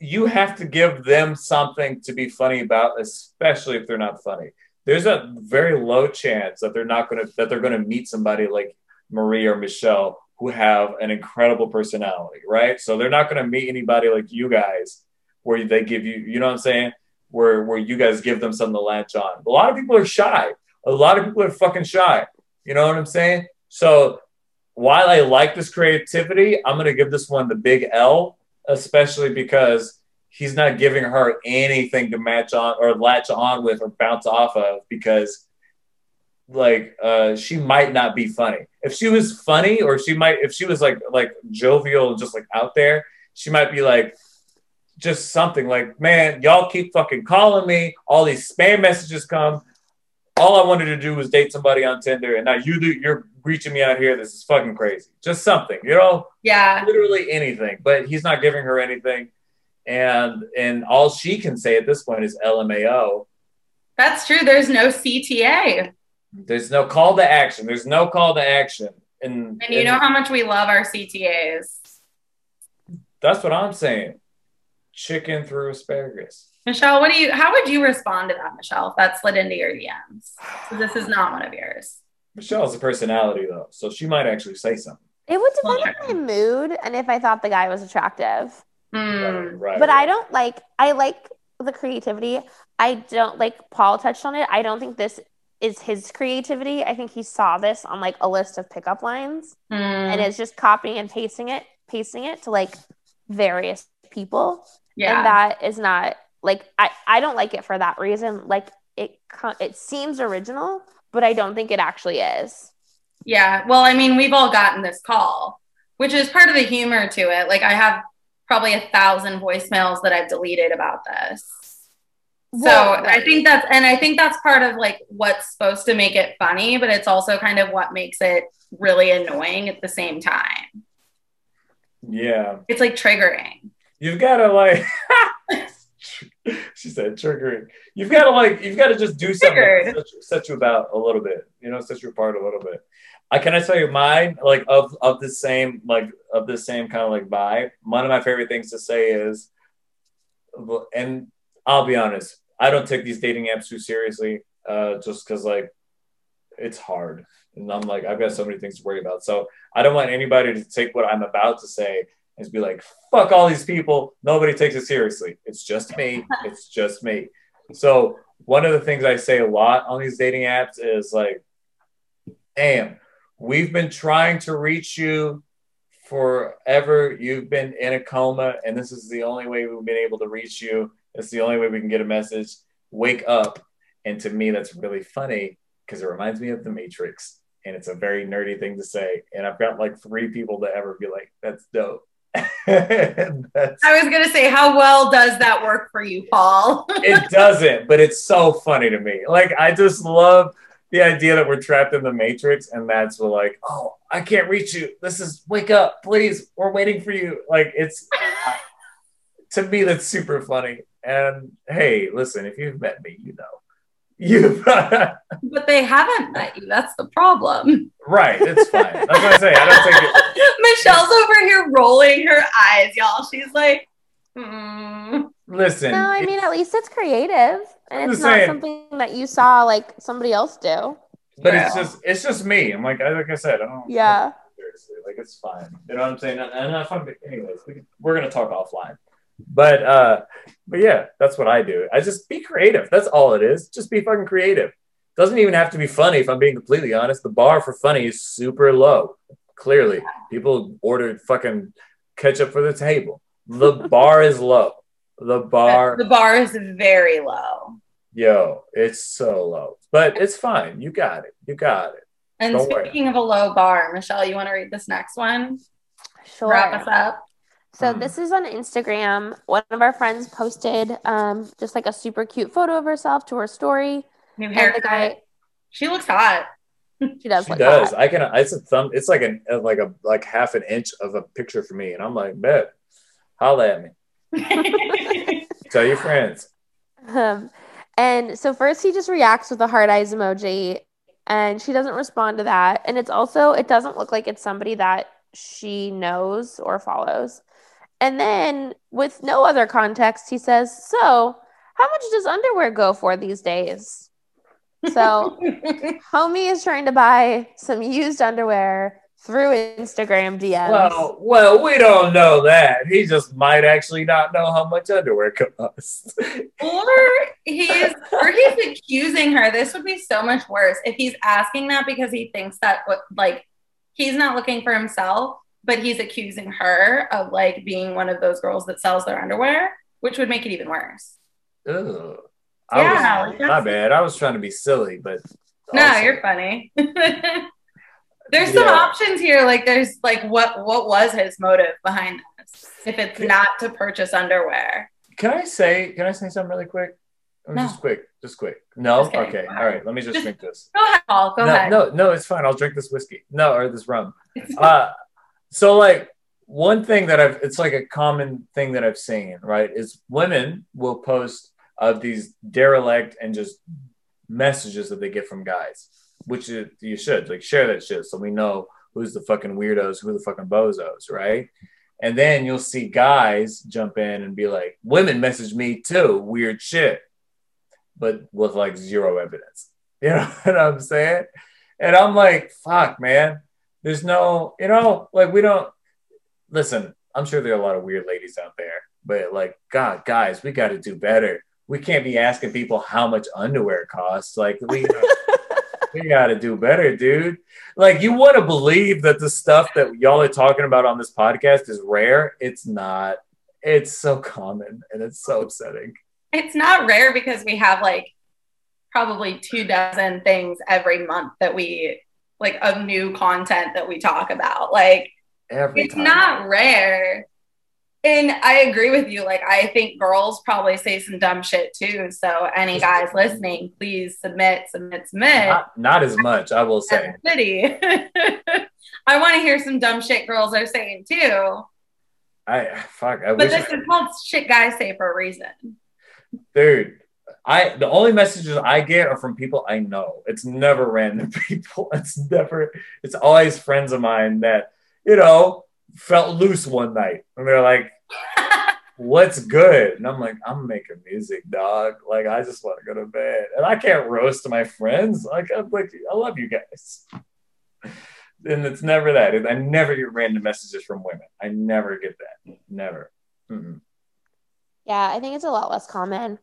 you have to give them something to be funny about, especially if they're not funny. There's a very low chance that they're not going to that they're going to meet somebody like Marie or Michelle who have an incredible personality, right? So they're not going to meet anybody like you guys where they give you, you know what I'm saying? Where where you guys give them something to latch on. A lot of people are shy. A lot of people are fucking shy. You know what I'm saying? So while I like this creativity, I'm going to give this one the big L, especially because he's not giving her anything to match on or latch on with or bounce off of because like uh she might not be funny. If she was funny or she might if she was like like jovial just like out there, she might be like just something like, man, y'all keep fucking calling me. All these spam messages come. All I wanted to do was date somebody on Tinder, and now you do, you're reaching me out here. This is fucking crazy. Just something, you know, Yeah. literally anything. But he's not giving her anything, and and all she can say at this point is LMAO. That's true. There's no CTA. There's no call to action. There's no call to action, and And you know how much we love our CTAs. that's what I'm saying. Chicken through asparagus. Michelle, what do you how would you respond to that, Michelle, if that slid into your DMs? So this is not one of yours. Michelle's a personality though, so she might actually say something. It would depend on my mood and if I thought the guy was attractive. Hmm. Right. But I don't like I like the creativity. I don't like Paul touched on it. I don't think this is his creativity. I think he saw this on like a list of pickup lines Mm. and is just copying and pasting it, pasting it to like various people. yeah. And that is not like I I don't like it for that reason. Like it it seems original, but I don't think it actually is. Yeah. Well, I mean, we've all gotten this call, which is part of the humor to it. Like, I have probably a thousand voicemails that I've deleted about this. So Well, I think that's, and I think that's part of like what's supposed to make it funny, but it's also kind of what makes it really annoying at the same time. Yeah. It's like triggering. You've got to like. she said triggering. You've got to like. You've got to just do something to Triggered. set, set you about a little bit. You know, set you apart a little bit. I can I tell you mine like of of the same like of the same kind of like vibe. One of my favorite things to say is, and I'll be honest, I don't take these dating apps too seriously. Uh, just because like it's hard, and I'm like I've got so many things to worry about. So I don't want anybody to take what I'm about to say and be like, fuck all these people. Nobody takes it seriously. It's just me. It's just me. So one of the things I say a lot on these dating apps is like, damn, we've been trying to reach you forever. You've been in a coma, and this is the only way we've been able to reach you. It's the only way we can get a message. Wake up. And to me, that's really funny because it reminds me of The Matrix. And it's a very nerdy thing to say. And I've got like three people to ever be like, that's dope. That's, I was going to say, how well does that work for you, Paul? it doesn't, but it's so funny to me. Like, I just love the idea that we're trapped in the Matrix. And that's what, like, oh, I can't reach you. This is wake up, please. We're waiting for you. Like, it's to me, that's super funny. And hey, listen, if you've met me, you know. You've but they haven't met you. That's the problem. right, it's fine. That's what I say. I don't take it. Michelle's over here rolling her eyes, y'all. She's like, hmm. Listen, No, I mean at least it's creative I'm and it's not saying. something that you saw like somebody else do. but it's just it's just me. I'm like I like I said, I don't Yeah. seriously. Like it's fine. You know what I'm saying? And and that's fun. Anyways, we, can- we're gonna talk offline. But uh, but yeah, that's what I do. I just be creative. That's all it is. Just be fucking creative. Doesn't even have to be funny. If I'm being completely honest, the bar for funny is super low. Clearly, people ordered fucking ketchup for the table. The bar is low. The bar, The bar is very low. yo, it's so low. But it's fine. You got it. You got it. And Don't worry. speaking of a low bar, Michelle, you want to read this next one? Sure. Wrap us up. So Mhm. this is on Instagram. One of our friends posted um, just like a super cute photo of herself to her story. New And haircut. guy, She looks hot. she does She look does. hot. I can. It's a thumb. It's like an like a like half an inch of a picture for me, and I'm like, bet, holla at me. Tell your friends. Um, and so first he just reacts with a heart eyes emoji, and she doesn't respond to that. And it's also it doesn't look like it's somebody that she knows or follows. And then with no other context, he says, "So, how much does underwear go for these days?" So homie is trying to buy some used underwear through Instagram DMs. Well, well, we don't know that. He just might actually not know how much underwear costs. or he's or he's accusing her. This would be so much worse if he's asking that because he thinks that what like he's not looking for himself, but he's accusing her of like being one of those girls that sells their underwear, which would make it even worse. Ugh. I Yeah, was, like my bad. I was trying to be silly, but No, also- you're funny. there's some Yeah. options here. Like there's like what what was his motive behind this? If it's not to purchase underwear. Can I say? Can I say something really quick? Oh, No. Just quick. Just quick. No. Just okay. Go All right. Let me just Just- drink this. Go ahead, Paul. Go no, ahead. no, no. It's fine. I'll drink this whiskey. No, or this rum. uh, so like one thing that I've it's like a common thing that I've seen, right, is women will post of these derelict and just messages that they get from guys, which you, you should like share that shit so we know who's the fucking weirdos, who the fucking bozos, right? And then you'll see guys jump in and be like, women message me too, weird shit, but with like zero evidence. You know what I'm saying? And I'm like, fuck, man. There's no, you know, like we don't listen. I'm sure there are a lot of weird ladies out there, but like, God, guys, we got to do better. We can't be asking people how much underwear costs. Like, we, we gotta do better, dude. Like you want to believe that the stuff that y'all are talking about on this podcast is rare. It's not. It's so common and it's so upsetting. It's not rare because we have like probably two dozen things every month that we like of new content that we talk about. Like Every it's time. not rare. And I agree with you. Like, I think girls probably say some dumb shit too. So, any guys listening, please submit, submit, submit. not, not as much, I will say. City. I want to hear some dumb shit girls are saying too. I fuck. I But this is called shit guys say for a reason. dude. I the only messages I get are from people I know. It's never random people. It's never. It's always friends of mine that you know felt loose one night, and they're like, "What's good?" And I'm like, "I'm making music, dog. Like I just want to go to bed, and I can't roast my friends. Like I'm like I love you guys." And it's never that. I never get random messages from women. I never get that. Never. Mm-mm. Yeah, I think it's a lot less common.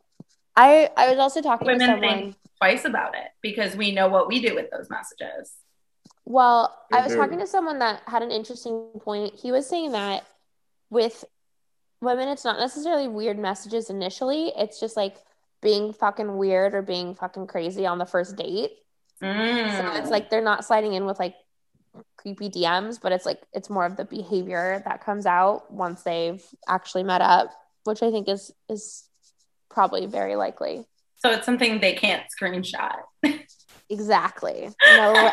I I was also talking to someone. think twice about it because we know what we do with those messages. Well, I was talking to someone that had an interesting point. He was saying that with women, it's not necessarily weird messages initially. It's just like being fucking weird or being fucking crazy on the first date. So Mm. it's like they're not sliding in with like creepy DMs, but it's like it's more of the behavior that comes out once they've actually met up, which I think is is probably very likely. so it's something they can't screenshot. Exactly. No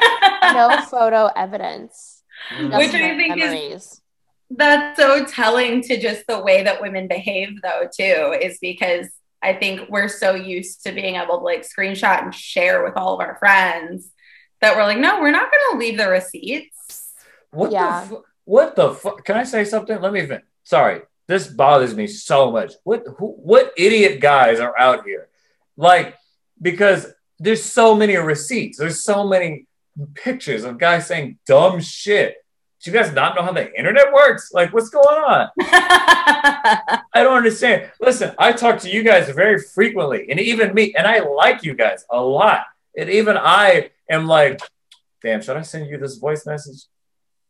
no photo evidence. Mm-hmm. just Which I think is- That's so telling to just the way that women behave, though, too, is because I think we're so used to being able to like screenshot and share with all of our friends that we're like, no, we're not going to leave the receipts. What Yeah. the fu- what the fuck? Can I say something? Let me vent. Sorry, this bothers me so much. What who, what idiot guys are out here? Like because there's so many receipts. There's so many pictures of guys saying dumb shit. Do you guys not know how the internet works? Like what's going on? I don't understand. Listen, I talk to you guys very frequently, and even me, and I like you guys a lot. And even I am like, damn, should I send you this voice message?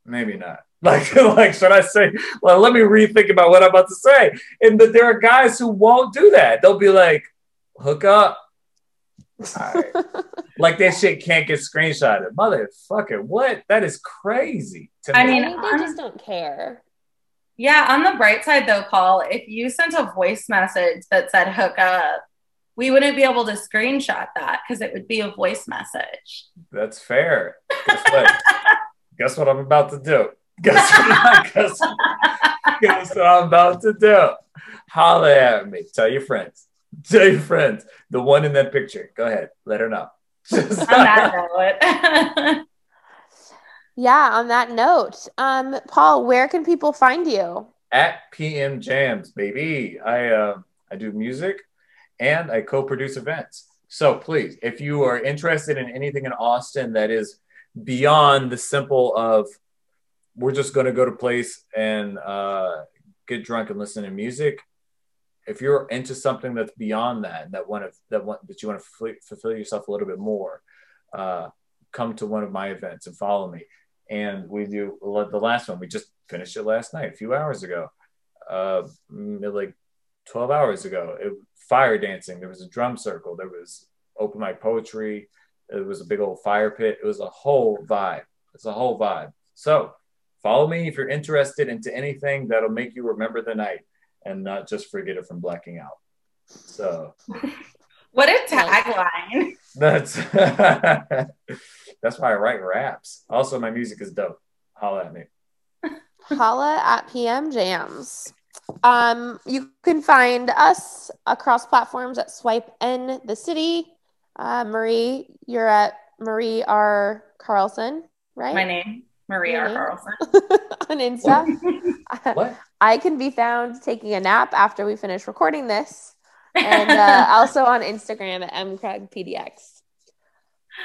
Maybe not. Like, like, should I say, well, let me rethink about what I'm about to say. And but there are guys who won't do that. They'll be like, hook up. All right. like that shit can't get screenshotted. Motherfucker, what? That is crazy. To I me. Mean, think they I'm- just don't care. yeah, on the bright side, though, Paul, if you sent a voice message that said hook up, we wouldn't be able to screenshot that because it would be a voice message. That's fair. Guess what? guess what I'm about to do? Guess what? guess, guess what I'm about to do? Holla at me. Tell your friends. Tell your friends. The one in that picture. Go ahead. Let her know. Just- On that note. Yeah, on that note, um, Paul, where can people find you? at PM Jams, baby. I uh, I do music and I co-produce events. So please, if you are interested in anything in Austin that is beyond the simple of we're just going to go to place and uh, get drunk and listen to music. If you're into something that's beyond that, that want to that want that you want to fulfill, fulfill yourself a little bit more, uh, come to one of my events and follow me. And we do the last one. We just finished it last night, a few hours ago, uh, mm, like 12 hours ago. It, fire dancing. There was a drum circle. There was open mic poetry. It was a big old fire pit. It was a whole vibe. It's a whole vibe. So follow me if you're interested into anything that'll make you remember the night and not just forget it from blacking out. So what a tagline. that's that's why I write raps. Also, my music is dope. Holla at me. Holla at PM Jams. Um, you can find us across platforms at Swipe N the City. Uh, Marie, you're at Marie R. Carlson, right? My name, Marie Your name? Carlson. on Insta. What? I can be found taking a nap after we finish recording this, and uh, also on Instagram at mcraigpdx.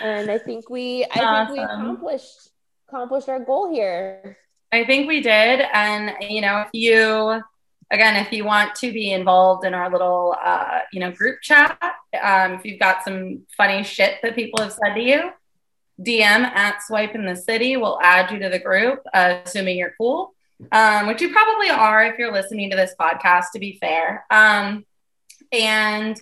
And I think we, I think we accomplished accomplished our goal here. I think we did. And, you know, if you, again, if you want to be involved in our little, uh, you know, group chat, um, if you've got some funny shit that people have said to you, DM at Swipe in the City. We'll add you to the group, uh, assuming you're cool, um, which you probably are if you're listening to this podcast, to be fair. Um, and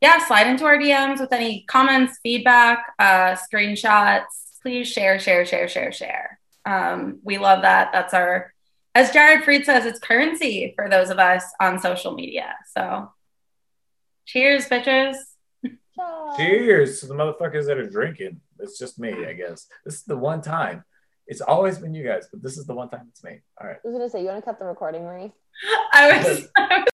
yeah, slide into our DMs with any comments, feedback, uh, screenshots. Please share, share, share, share, share. Um, we love that. That's our, as Jared Freid says, it's currency for those of us on social media. So cheers, bitches. Cheers to the motherfuckers that are drinking. It's just me, I guess. This is the one time. It's always been you guys, but this is the one time it's me. All right. I was gonna say, you want to cut the recording, Marie? I was, I was